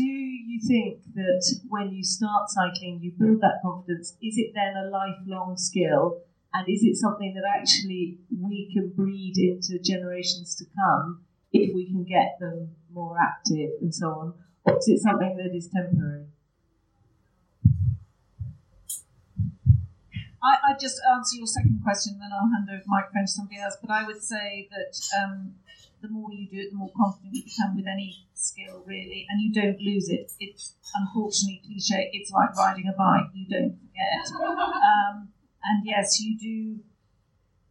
Do you think that when you start cycling, you build that confidence? Is it then a lifelong skill? And is it something that actually we can breed into generations to come if we can get them more active and so on? Or is it something that is temporary? I, I just answer your second question, then I'll hand over the microphone to somebody else. But I would say that um, the more you do it, the more confident you become with any skill, really, and you don't lose it. It's unfortunately cliche. It's like riding a bike; you don't forget. Um, and yes, you do.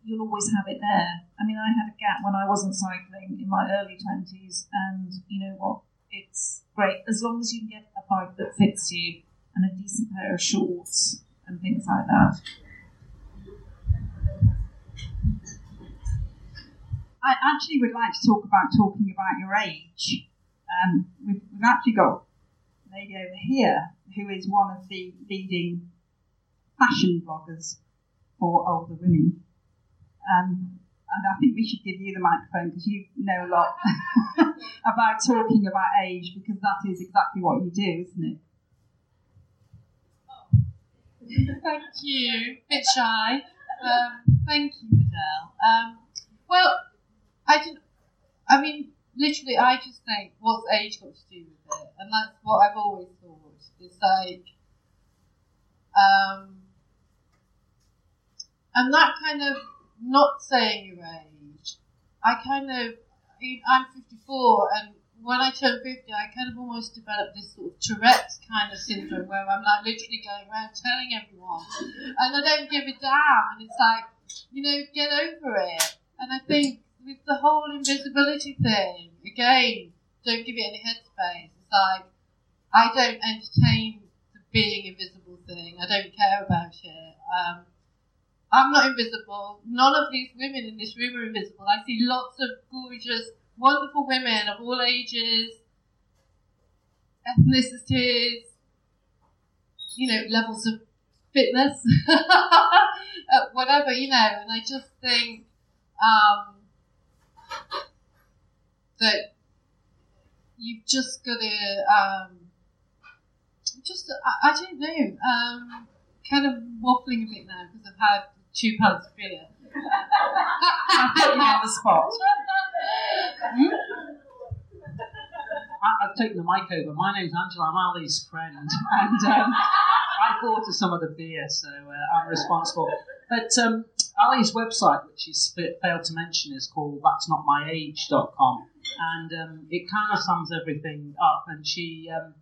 You'll always have it there. I mean, I had a gap when I wasn't cycling in my early twenties, and you know what? It's great as long as you can get a bike that fits you and a decent pair of shorts and things like that. I actually would like to talk about talking about your age. Um, we've, we've actually got a lady over here who is one of the leading fashion bloggers for older women. Um, and I think we should give you the microphone because you know a lot about talking about age because that is exactly what you do, isn't it? Thank you. Bit shy. Um, thank you, Adele. Um, well, I didn't. I mean, literally, I just think what's age got to do with it, and that's what I've always thought. It's like, um, and that kind of not saying your age. I kind of, I'm 54, and when I turned 50, I kind of almost developed this sort of Tourette's kind of syndrome where I'm like literally going around telling everyone, and I don't give a damn, and it's like, you know, get over it. And I think with the whole invisibility thing, again, don't give it any headspace. It's like, I don't entertain the being invisible thing. I don't care about it. Um, I'm not invisible. None of these women in this room are invisible. I see lots of gorgeous, wonderful women of all ages, ethnicities, you know, levels of fitness, uh, whatever, you know. And I just think um, that you've just got to um, just I, I, don't know um, kind of waffling a bit now because I've had two pints of beer. Put you on the spot. Hmm? I, I've taken the mic over. My name's Angela. I'm Ali's friend, and um, I bought her some of the beer, so uh, I'm responsible. But um, Ali's website, which she's failed to mention, is called That's Not My Age.com, and um, it kind of sums everything up. And she, um,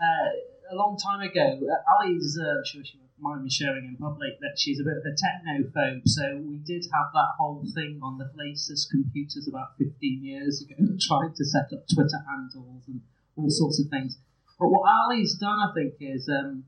uh, a long time ago, uh, Ali's, uh, sure she mind me sharing in public that she's a bit of a technophobe. So we did have that whole thing on the Places computers about 15 years ago, trying to set up Twitter handles and all sorts of things. But what Ali's done, I think, is um,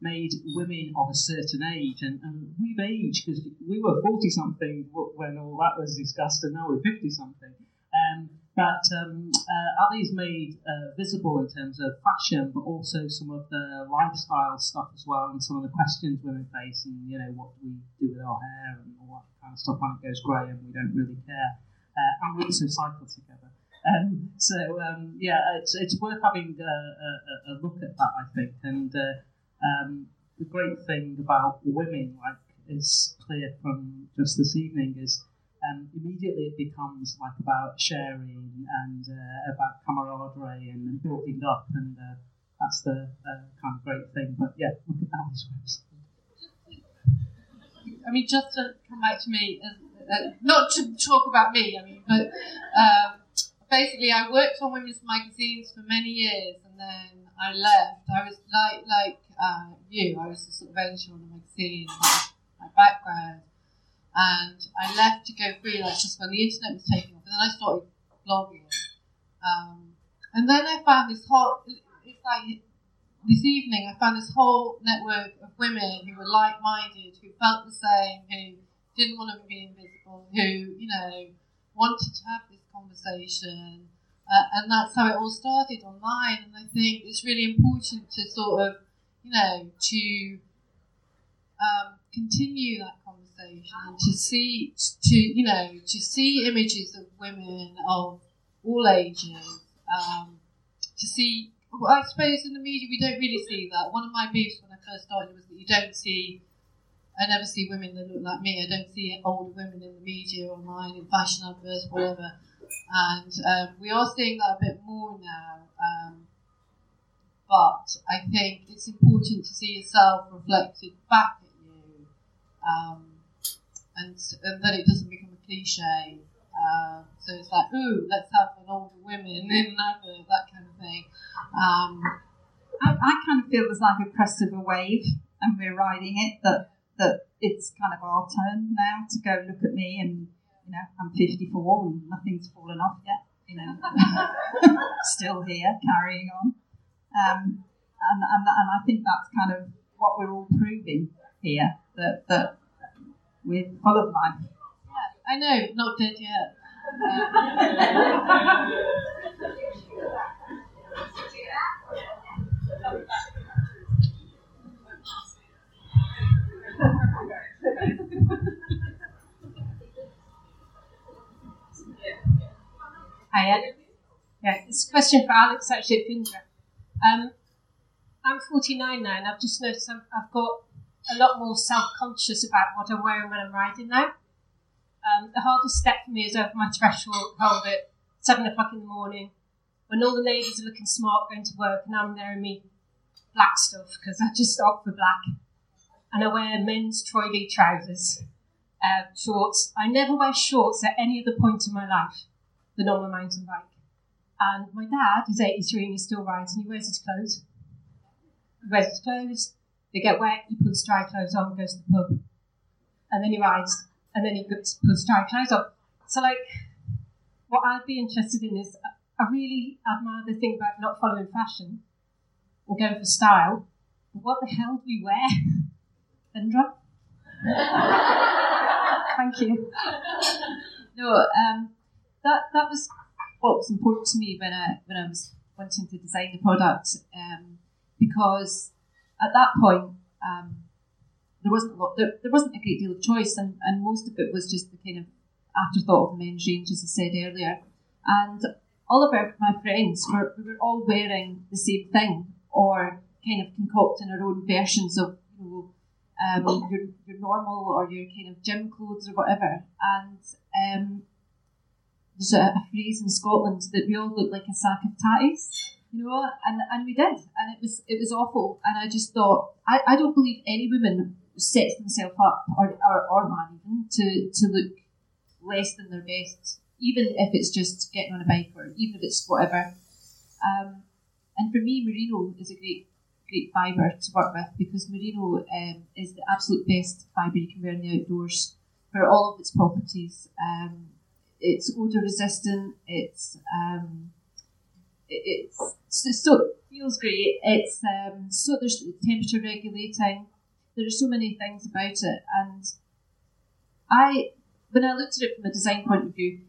made women of a certain age, and, and we've aged because we were 40 something when all that was discussed, and now we're 50 something. Um, that um, uh, made uh, visible in terms of fashion, but also some of the lifestyle stuff as well, and some of the questions women face, and you know what do we do with our hair and all that kind of stuff when it goes grey and we don't really care. Uh, and we also cycle together. Um, so um, yeah, it's, it's worth having a, a, a, look at that, I think. And uh, um, the great thing about women, like is clear from just this evening, is um, immediately it becomes like about sharing and uh, about camaraderie and, building up, and uh, that's the uh, kind of great thing. But yeah, look at website. I mean, just to come back to me, uh, uh, not to talk about me, I mean, but um, basically, I worked on women's magazines for many years, and then I left. I was like like uh, you, I was a sort of editor on a magazine, my background and I left to go freelance just when the internet was taking off, and then I started blogging. Um, and then I found this whole, it's like this evening, I found this whole network of women who were like-minded, who felt the same, who didn't want to be invisible, who, you know, wanted to have this conversation. Uh, and that's how it all started online. And I think it's really important to sort of, you know, to um, continue that conversation and to see, to you know, to see images of women of all ages. Um, to see, well, I suppose in the media we don't really see that. One of my beefs when I first started was that you don't see. I never see women that look like me. I don't see older women in the media, online, in fashion adverts, whatever. And um, we are seeing that a bit more now. Um, but I think it's important to see yourself reflected back at you, um, and, and then it doesn't become a cliche. Uh, so it's like, ooh, let's have an older women in advert, that kind of thing. Um, I, I, kind of feel there's like a crest of a wave, and we're riding it. That that it's kind of our turn now to go look at me, and you know, I'm 54 and nothing's fallen off yet. You know, still here, carrying on. Um, and, and and I think that's kind of what we're all proving here that, that we're full of life. Yeah, I know, not dead yet. Hi, Yeah, it's a question for Alex actually at FINDRA. Um, I'm 49 now, and I've just noticed i have got a lot more self-conscious about what I'm wearing when I'm riding now. Um, the hardest step for me is over my threshold at seven o'clock in the morning, when all the ladies are looking smart going to work, and I'm there in me black stuff because I just opt for black, and I wear men's Troy trousers, uh, shorts. I never wear shorts at any other point in my life than on my mountain bike. And my dad is 83 and he still rides, and he wears his clothes. He wears his clothes. They get wet, he puts dry clothes on, goes to the pub, and then he rides, and then he puts, dry clothes on. So, like, what I'd be interested in is I really admire the thing about not following fashion and going for style. But what the hell do we wear? Findra? Thank you. No, um, that that was what was important to me when I when I was wanting to design the product, um, because at that point, um, there wasn't a lot, there, there wasn't a great deal of choice, and, and most of it was just the kind of afterthought of men's range, as I said earlier. And all of our, my friends were we were all wearing the same thing, or kind of concocting our own versions of you know um, your, your normal or your kind of gym clothes or whatever. And um, there's a, a, phrase in Scotland that we all look like a sack of tatties, you know, and, and we did, and it was it was awful. And I just thought, I, I don't believe any woman sets themselves up, or, or, or man even, to, to look less than their best, even if it's just getting on a bike or even if it's whatever. Um, and for me, merino is a great great fibre to work with because merino um, is the absolute best fibre you can wear in the outdoors for all of its properties. Um, it's odor resistant. It's um, it, it's so it feels great. It's um, so there's temperature regulating. There are so many things about it, and I when I looked at it from a design point of view,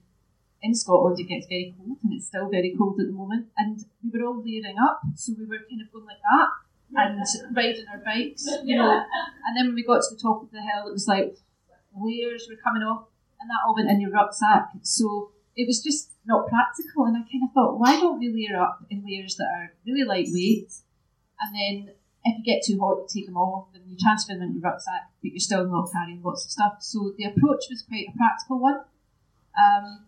in Scotland it gets very cold, and it's still very cold at the moment, and we were all layering up, so we were kind of going like that and riding our bikes, you know. And then when we got to the top of the hill, it was like layers were coming off, and that all went in your rucksack. So it was just not practical. And I kind of thought, why don't we layer up in layers that are really lightweight, and then if you get too hot, you take them off and you transfer them into your rucksack, but you're still not carrying lots of stuff. So the approach was quite a practical one. Um,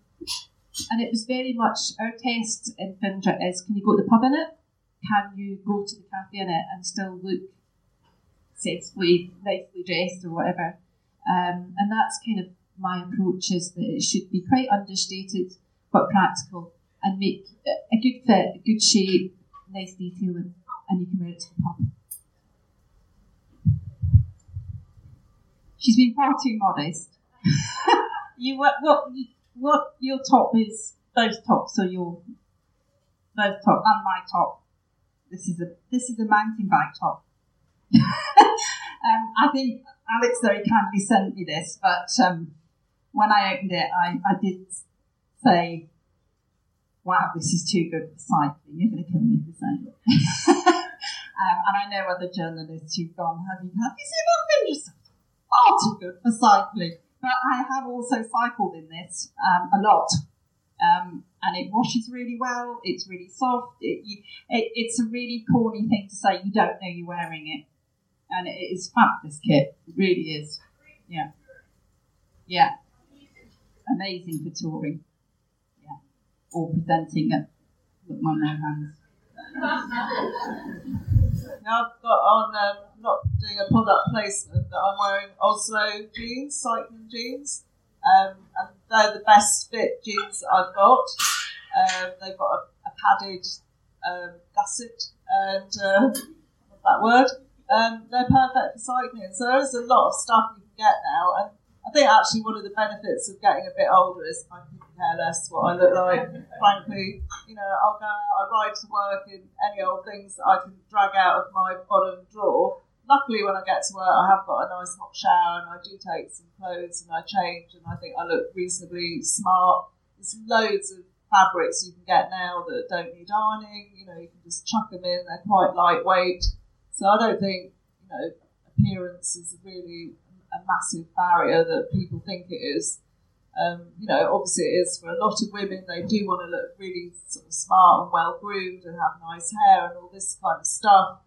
and it was very much our test in Findra is can you go to the pub in it? can you go to the cafe in it and still look sensibly, nicely dressed or whatever? Um, and that's kind of my approach is that it should be quite understated but practical and make a good fit, a good shape, nice detailing, and you can wear it to the pub. She's been far too modest. you what what what your top is those tops are your those top and my top this is a this is a mountain bike top. um, I think Alex very kindly sent me this, but um, when I opened it, I, I did say, "Wow, this is too good for cycling. You're going to kill me for saying it." um, and I know other journalists who've gone, "Have you have you seen that Pinterest? Far too good for cycling." But I have also cycled in this um, a lot. Um, and it washes really well. It's really soft. It, you, it, it's a really corny thing to say. You don't know you're wearing it, and it is fabulous kit. It really is. Yeah, yeah, amazing for touring. Yeah, or presenting at Look Mum No Hands. Now I've got on, um, not doing a product placement, but I'm wearing Oslo jeans, cycling jeans. Um, and they're the best fit jeans I've got. Um, they've got a, a padded um, gusset and uh, that word. Um, they're perfect for cycling. So there is a lot of stuff you can get now. And think actually one of the benefits of getting a bit older is I can care less what I look like. Frankly, you know, I'll go out, I ride to work in any old things that I can drag out of my bottom drawer luckily when I get to work, I have got a nice hot shower and I do take some clothes and I change and I think I look reasonably smart. There's loads of fabrics you can get now that don't need ironing. You know, you can just chuck them in. They're quite lightweight. So I don't think, you know, appearance is really a massive barrier that people think it is. Um, you know, obviously it is for a lot of women. They do want to look really sort of smart and well groomed and have nice hair and all this kind of stuff.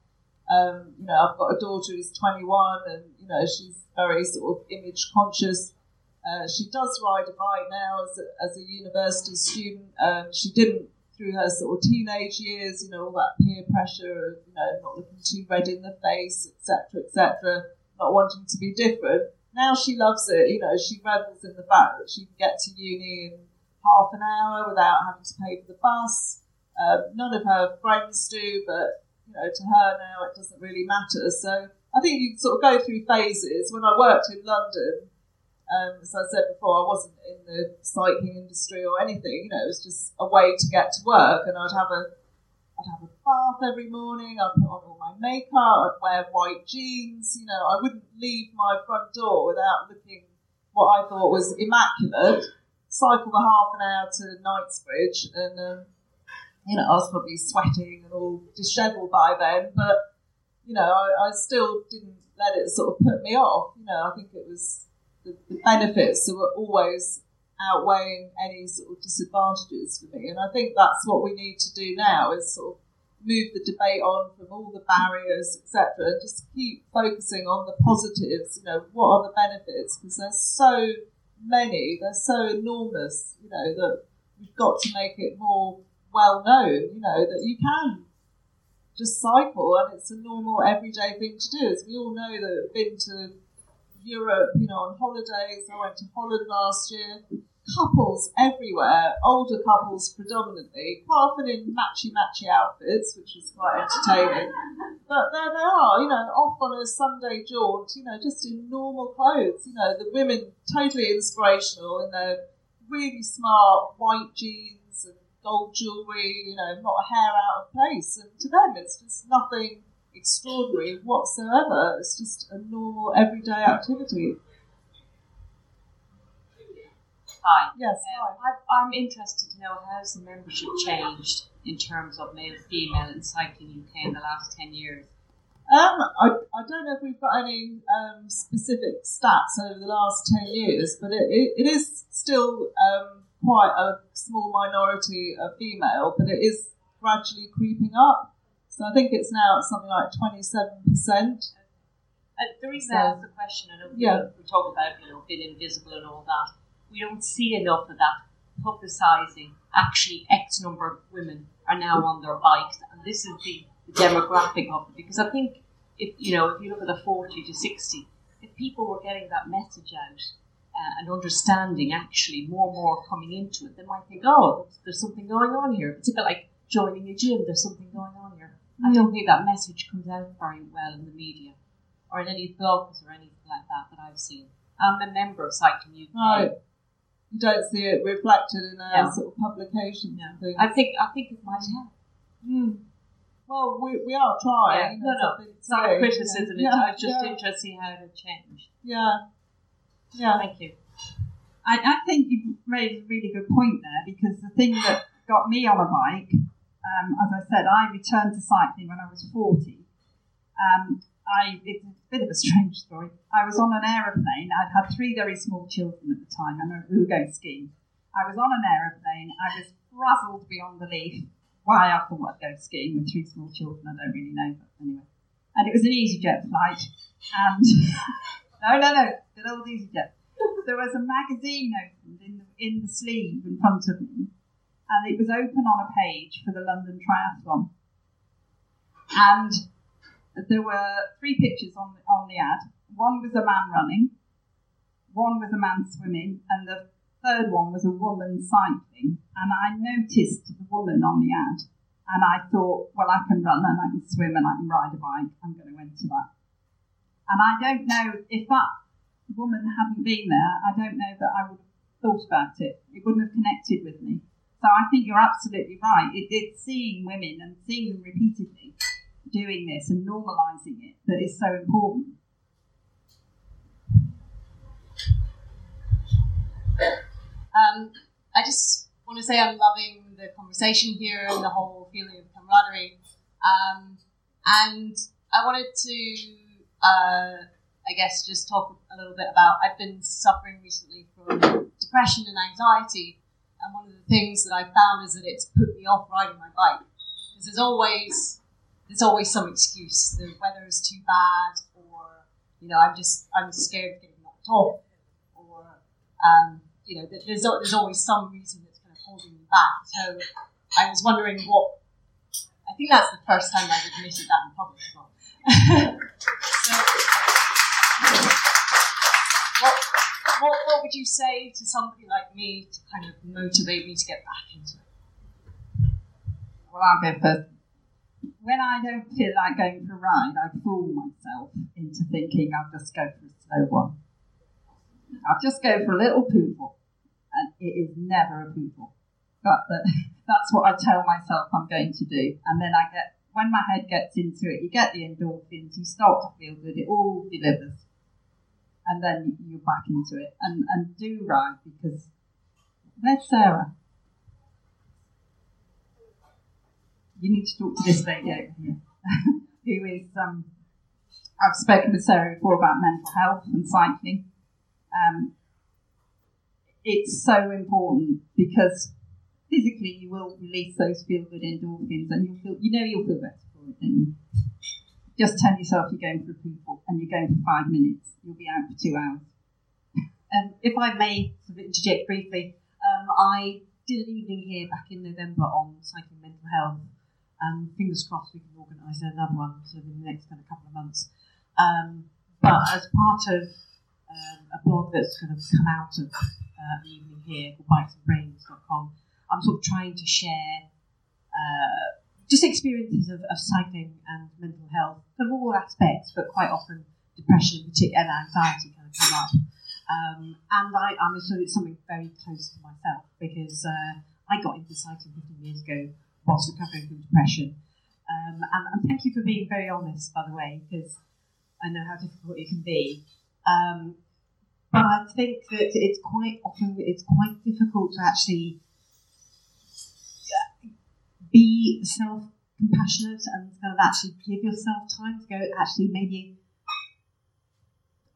Um, you know, I've got a daughter who's 21 and, you know, she's very sort of image conscious. Uh, she does ride a bike now as a, as a university student. Um, she didn't through her sort of teenage years, you know, all that peer pressure of, you know, not looking too red in the face, etc., etc., not wanting to be different. Now she loves it. You know, she revels in the fact that she can get to uni in half an hour without having to pay for the bus. Um, none of her friends do, but you know, to her now it doesn't really matter. So I think you sort of go through phases. When I worked in London, um, as I said before, I wasn't in the cycling industry or anything. You know, it was just a way to get to work, and I'd have a I'd have a bath every morning. I'd put on all my makeup. I'd wear white jeans. You know, I wouldn't leave my front door without looking what I thought was immaculate. Cycle the half an hour to Knightsbridge, and um, you know, I was probably sweating and all dishevelled by then, but, you know, I, I, still didn't let it sort of put me off. You know, I think it was the, the benefits that were always outweighing any sort of disadvantages for me. And I think that's what we need to do now is sort of move the debate on from all the barriers, etc., and just keep focusing on the positives. You know, what are the benefits? Because there's so many, they're so enormous. You know that we've got to make it more well known. You know that you can just cycle, and it's a normal everyday thing to do. As we all know that have been to Europe, you know, on holidays. I went to Holland last year couples everywhere, older couples predominantly, quite often in matchy matchy outfits, which was quite entertaining. But there they are, you know, off on a Sunday jaunt, you know, just in normal clothes. You know, the women totally inspirational in their really smart white jeans and gold jewellery, you know, not a hair out of place. And to them, it's just nothing extraordinary whatsoever. It's just a normal everyday activity. Hi. Yes. Um, I, I'm interested to know how has the membership changed in terms of male female in cycling UK in the last ten years. Um, I, I don't know if we've got any um, specific stats over the last 10 years, but it, it, it is still um, quite a small minority of female, but it is gradually creeping up. So I think it's now something like 27%. Uh, the reason I asked the question, I know Yeah. we talk about you know being invisible and all that. We don't see enough of that publicising. Actually, X number of women are now on their bikes, and this is the, the demographic of it. Because I think if you know if you look at the forty to sixty, if people were getting that message out uh, and understanding actually more and more coming into it, they might think, oh, there's, something going on here. It's a bit like joining a gym. There's something going on here. I don't think that message comes out very well in the media or in any blogs or anything like that that I've seen. I'm a member of Cycling UK. Right. You don't see it reflected in our Yeah. sort of publications and things. I think I think it might help. Hmm. Well, we, we are trying. Yeah. No, no, That's a big it's not a criticism. you It's. Just yeah, see how it changed. yeah. Yeah. Thank you. I, I think you've raised a really good point there because the thing that got me on a bike, um, as I said, I returned to cycling when I was 40. Um, I, it's a bit of a strange story. I was on an aeroplane. I'd had three very small children at the time, and we were going skiing. I was on an aeroplane. I was frazzled beyond belief. Why I thought I'd go skiing with three small children, I don't really know, but anyway. And it was an EasyJet flight, and no, no, no, good old EasyJet. There was a magazine opened in the, in the sleeve in front of me, and it was open on a page for the London Triathlon. And there were three pictures on the, on the ad. One was a man running, one was a man swimming, and the third one was a woman cycling. And I noticed the woman on the ad, and I thought, well, I can run and I can swim and I can ride a bike. I'm going to enter that. And I don't know if that woman hadn't been there, I don't know that I would have thought about it. It wouldn't have connected with me. So I think you're absolutely right. It, it's seeing women and seeing them repeatedly doing this and normalising it that is so important. Um, I just want to say I'm loving the conversation here and the whole feeling of camaraderie. Um, and I wanted to, uh, I guess, just talk a little bit about. I've been suffering recently from depression and anxiety, and one of the things that I found is that it's put me off riding my bike because there's always there's always some excuse. The weather is too bad, or you know, I'm just I'm scared of getting knocked off, or um, you know, there's there's always some reason that's kind of holding me back. So I was wondering what. I think that's the first time I've admitted that in public. so, what, what what would you say to somebody like me to kind of motivate me to get back into it? Well, I'll go first. When I don't feel like going for a ride, I fool myself into thinking I'll just go for a slow one. I'll just go for a little poodle, and it is never a poodle. But the, that's what I tell myself I'm going to do, and then I get when my head gets into it, you get the endorphins, you start to feel good, it all delivers, and then you're back into it. And and do ride because where's Sarah? You need to talk to this lady over here, who is, um, I've spoken with Sarah before about mental health and cycling. Um, it's so important because physically you will release those feel good endorphins and you'll feel you know you'll feel better for it, don't? Just tell yourself you're going for a poo and you're going for five minutes. You'll be out for two hours. Um, if I may sort of interject briefly, um, I did an evening here back in November on cycling mental health. Um, fingers crossed we can organise another one sort of in the next kind of couple of months. Um, but as part of um, a blog that's kind of come out of uh, the evening here called bikesandbrains.com, I'm sort of trying to share uh, just experiences of, of cycling and mental health of all aspects, but quite often depression and anxiety kind of come up. Um, and I, I'm sort of something very close to myself because uh, I got into cycling 15 years ago whilst recovering from depression. Um, and, and, thank you for being very honest, by the way, because I know how difficult it can be. Um, but I think that it's quite often it's quite difficult to actually be self compassionate and kind of actually give yourself time to go, actually, maybe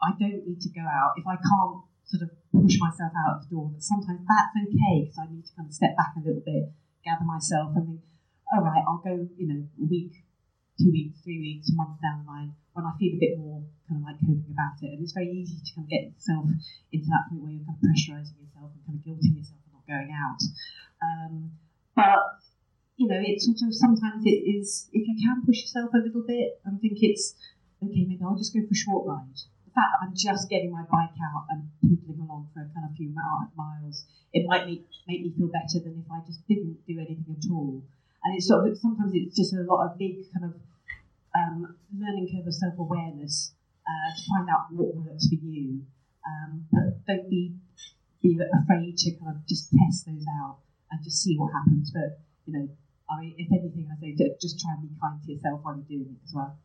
I don't need to go out. If I can't sort of push myself out of the door, that sometimes that's okay because I need to kind of step back a little bit, gather myself, and think, all right, I'll go, you know, a week, two weeks, three weeks, a month down the line when I feel a bit more kind of like coping about it. And it's very easy to kind of get yourself into that point where you're kind of pressurizing yourself and kind of guilting yourself for not going out. Um, but you know, it's sort of sometimes it is if you can push yourself a little bit and think it's okay, maybe I'll just go for a short ride. The fact that I'm just getting my bike out and poodling along for a kind of few miles, it might make, make me feel better than if I just didn't do anything at all. And it's sort of sometimes it's just a lot of big kind of um, learning curve of self awareness uh, to find out what works for you. Um, but don't be be afraid to kind of just test those out and just see what happens. But you know, I mean, if anything, I say just try and be kind to yourself while you're doing it as well.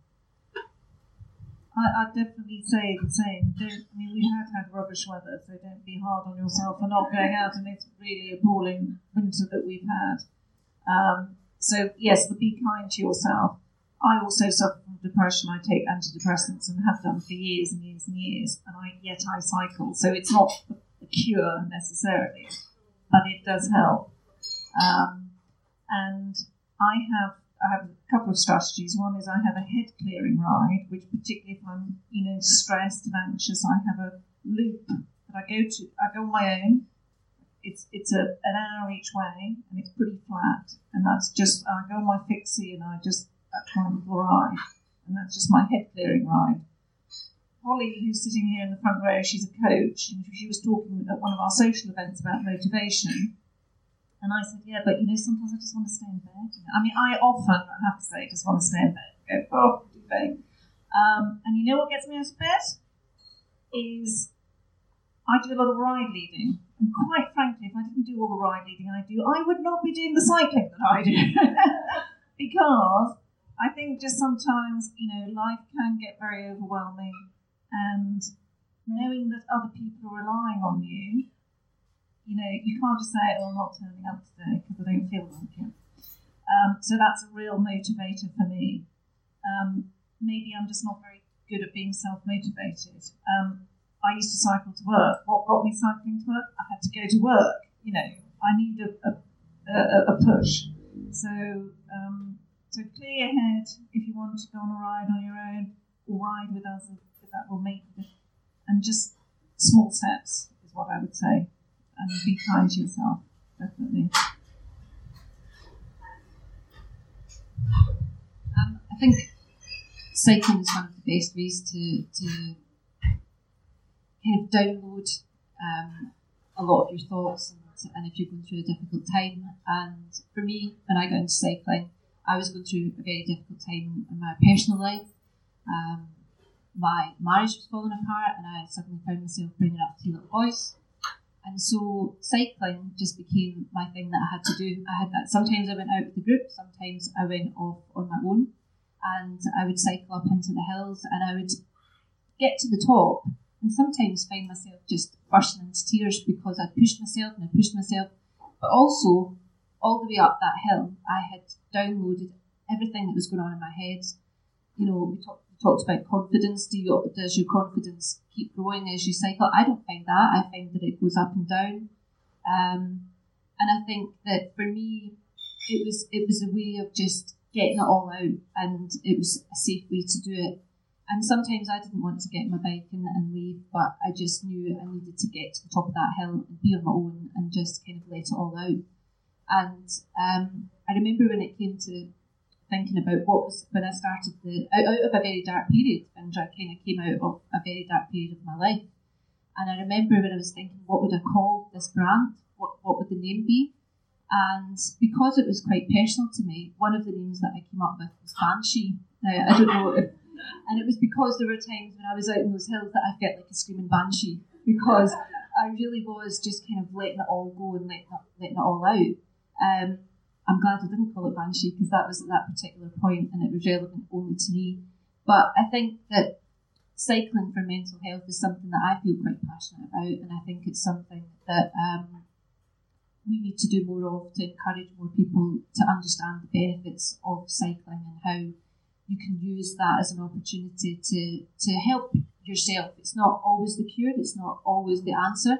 I, would definitely say the same. Don't, I mean, we have had rubbish weather, so don't be hard on yourself for not going out. And it's really appalling winter that we've had. Um, so yes, be kind to yourself. I also suffer from depression. I take antidepressants and have done for years and years and years, and I yet I cycle. So it's not a cure necessarily, but it does help. Um, and I have I have a couple of strategies. One is I have a head clearing ride, which particularly if I'm you know stressed and anxious, I have a loop that I go to. I go on my own. It's it's a an hour each way, and it's pretty flat. And that's just I go on my fixie and I just try and ride, and that's just my head clearing ride. Holly, who's sitting here in the front row, she's a coach, and she was talking at one of our social events about motivation and I said, yeah, but you know, sometimes I just want to stay in bed. I mean, I often, I have to say, just want to stay in bed. Go, oh, duvet. Um, and you know what gets me out of bed? Is I do a lot of ride leading. And quite frankly, if I didn't do all the ride leading I do, I would not be doing the cycling that I do. because I think just sometimes, you know, life can get very overwhelming. And knowing that other people are relying on you you know, you can't just say, oh, I'm not turning up today because I don't feel like it. Um, so that's a real motivator for me. Um, maybe I'm just not very good at being self motivated. Um, I used to cycle to work. What got me cycling to work? I had to go to work. You know, I need a, a, a, a push. So, um, so clear your head if you want to go on a ride on your own or ride with us, if that will make it. And just small steps is what I would say and be kind to yourself, definitely. Um, I think cycling is one of the best ways to, to kind of download um, a lot of your thoughts and, and, if you're going through a difficult time. And for me, when I got into cycling, I was going through a very difficult time in my personal life. Um, my marriage was falling apart, and I suddenly found myself bringing up three little boys. And so cycling just became my thing that I had to do. I had that. Sometimes I went out with the group, sometimes I went off on my own, and I would cycle up into the hills, and I would get to the top, and sometimes find myself just bursting into tears because I pushed myself and I pushed myself. But also, all the way up that hill, I had downloaded everything that was going on in my head. You know, we talked talked about confidence. Do you, does your confidence keep growing as you cycle? I don't find that. I find that it goes up and down. Um, And I think that for me, it was it was a way of just getting it all out, and it was a safe way to do it. And sometimes I didn't want to get my bike and, and leave, but I just knew I needed to get to the top of that hill and be on my own and just kind of let it all out. And um, I remember when it came to thinking about what was when I started the out, out of a very dark period, and I kind of came out of a very dark period of my life. And I remember when I was thinking, what would I call this brand? What what would the name be? And because it was quite personal to me, one of the names that I came up with was Banshee. Now, I don't know if, and it was because there were times when I was out in those hills that I felt like a screaming banshee because I really was just kind of letting it all go and letting it, letting it all out. Um, I'm glad I didn't call it Banshee because that was at that particular point and it was relevant only to me. But I think that cycling for mental health is something that I feel quite passionate about, and I think it's something that um, we need to do more of to encourage more people to understand the benefits of cycling and how you can use that as an opportunity to to help yourself. It's not always the cure, it's not always the answer,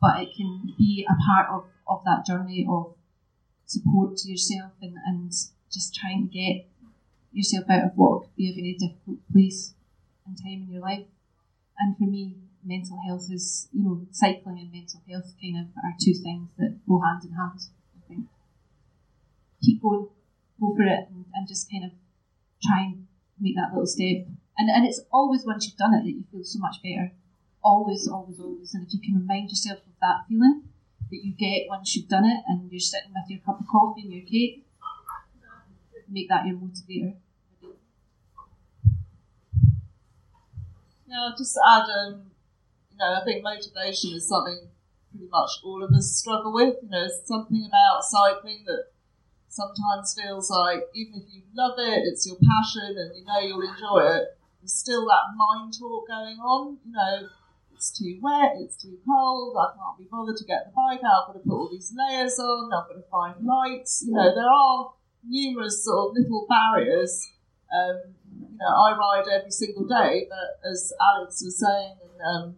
but it can be a part of, of that journey of support to yourself and, and just trying to get yourself out of what could be a very difficult place and time in your life. And for me, mental health is, you know, cycling and mental health kind of are two things that go hand in hand, I think. Keep going, go for it, and, and just kind of try and make that little step. And, and it's always once you've done it that you feel so much better. Always, always, always. And if you can remind yourself of that feeling, that you get once you've done it and you're sitting with your cup of coffee and your cake, make that your motivator. Yeah, just add, um, you know, I think motivation is something pretty much all of us struggle with. You know, something about cycling that sometimes feels like even if you love it, it's your passion and you know you'll enjoy it, there's still that mind talk going on. You know, it's too wet, it's too cold, I can't be bothered to get the bike out, I've got to put all these layers on, I've got to find lights. You know, there are numerous sort of little barriers. Um, you know, I ride every single day, but as Alex was saying, and um,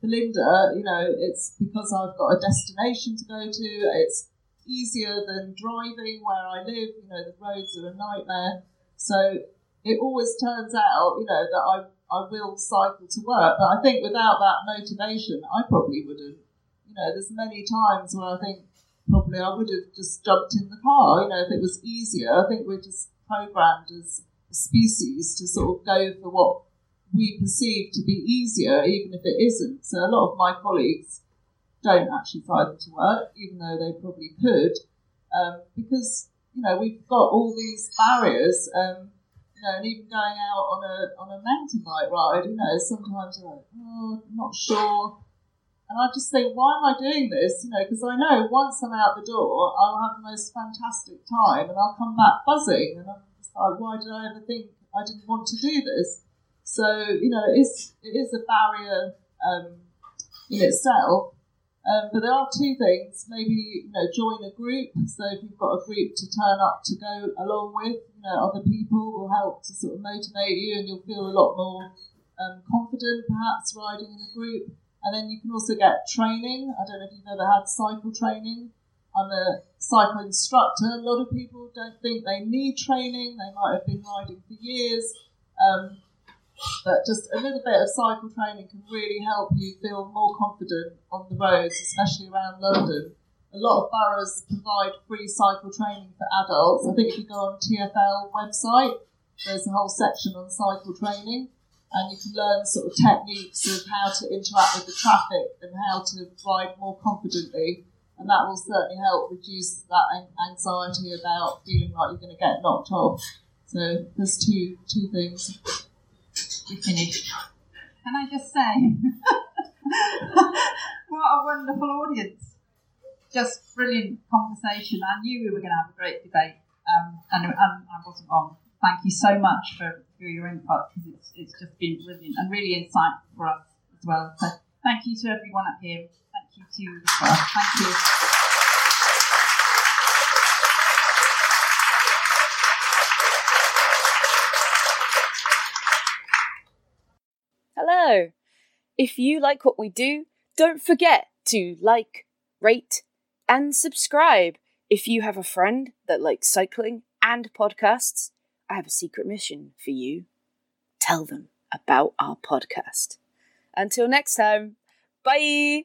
Belinda, you know, it's because I've got a destination to go to. It's easier than driving where I live. You know, the roads are a nightmare. So it always turns out, you know, that I I will cycle to work. But I think without that motivation, I probably wouldn't. You know, there's many times where I think probably I would have just jumped in the car. You know, if it was easier. I think we're just programmed as a species to sort of go for what we perceive to be easier, even if it isn't. So a lot of my colleagues don't actually cycle to work, even though they probably could, um, because you know we've got all these barriers. Um, know, and even going out on a on a mountain bike ride, you know, sometimes you're like, oh, I'm not sure. And I just think, why am I doing this? You know, because I know once I'm out the door, I'll have the most fantastic time, and I'll come back buzzing, and I'm just like, why did I ever think I didn't want to do this? So you know, it is it is a barrier um, in itself. Um, but there are two things. Maybe you know, join a group. So if you've got a group to turn up to go along with, you know, other people will help to sort of motivate you, and you'll feel a lot more um, confident, perhaps riding in a group. And then you can also get training. I don't know if you've ever had cycle training. I'm a cycle instructor. A lot of people don't think they need training. They might have been riding for years. Um, but just a little bit of cycle training can really help you feel more confident on the roads, especially around London. A lot of boroughs provide free cycle training for adults. I think if you go on TFL website, there's a whole section on cycle training, and you can learn sort of techniques of how to interact with the traffic and how to ride more confidently. And that will certainly help reduce that anxiety about feeling like you're going to get knocked off. So there's two two things Can I just say, what a wonderful audience! Just brilliant conversation. I knew we were going to have a great debate, um, and, and I wasn't wrong. Thank you so much for, for your input because it's, it's just been brilliant and really insightful for us as well. So thank you to everyone up here. Thank you to you as well. Thank you. If you like what we do, don't forget to like, rate, and subscribe. If you have a friend that likes cycling and podcasts, I have a secret mission for you. Tell them about our podcast. Until next time, bye.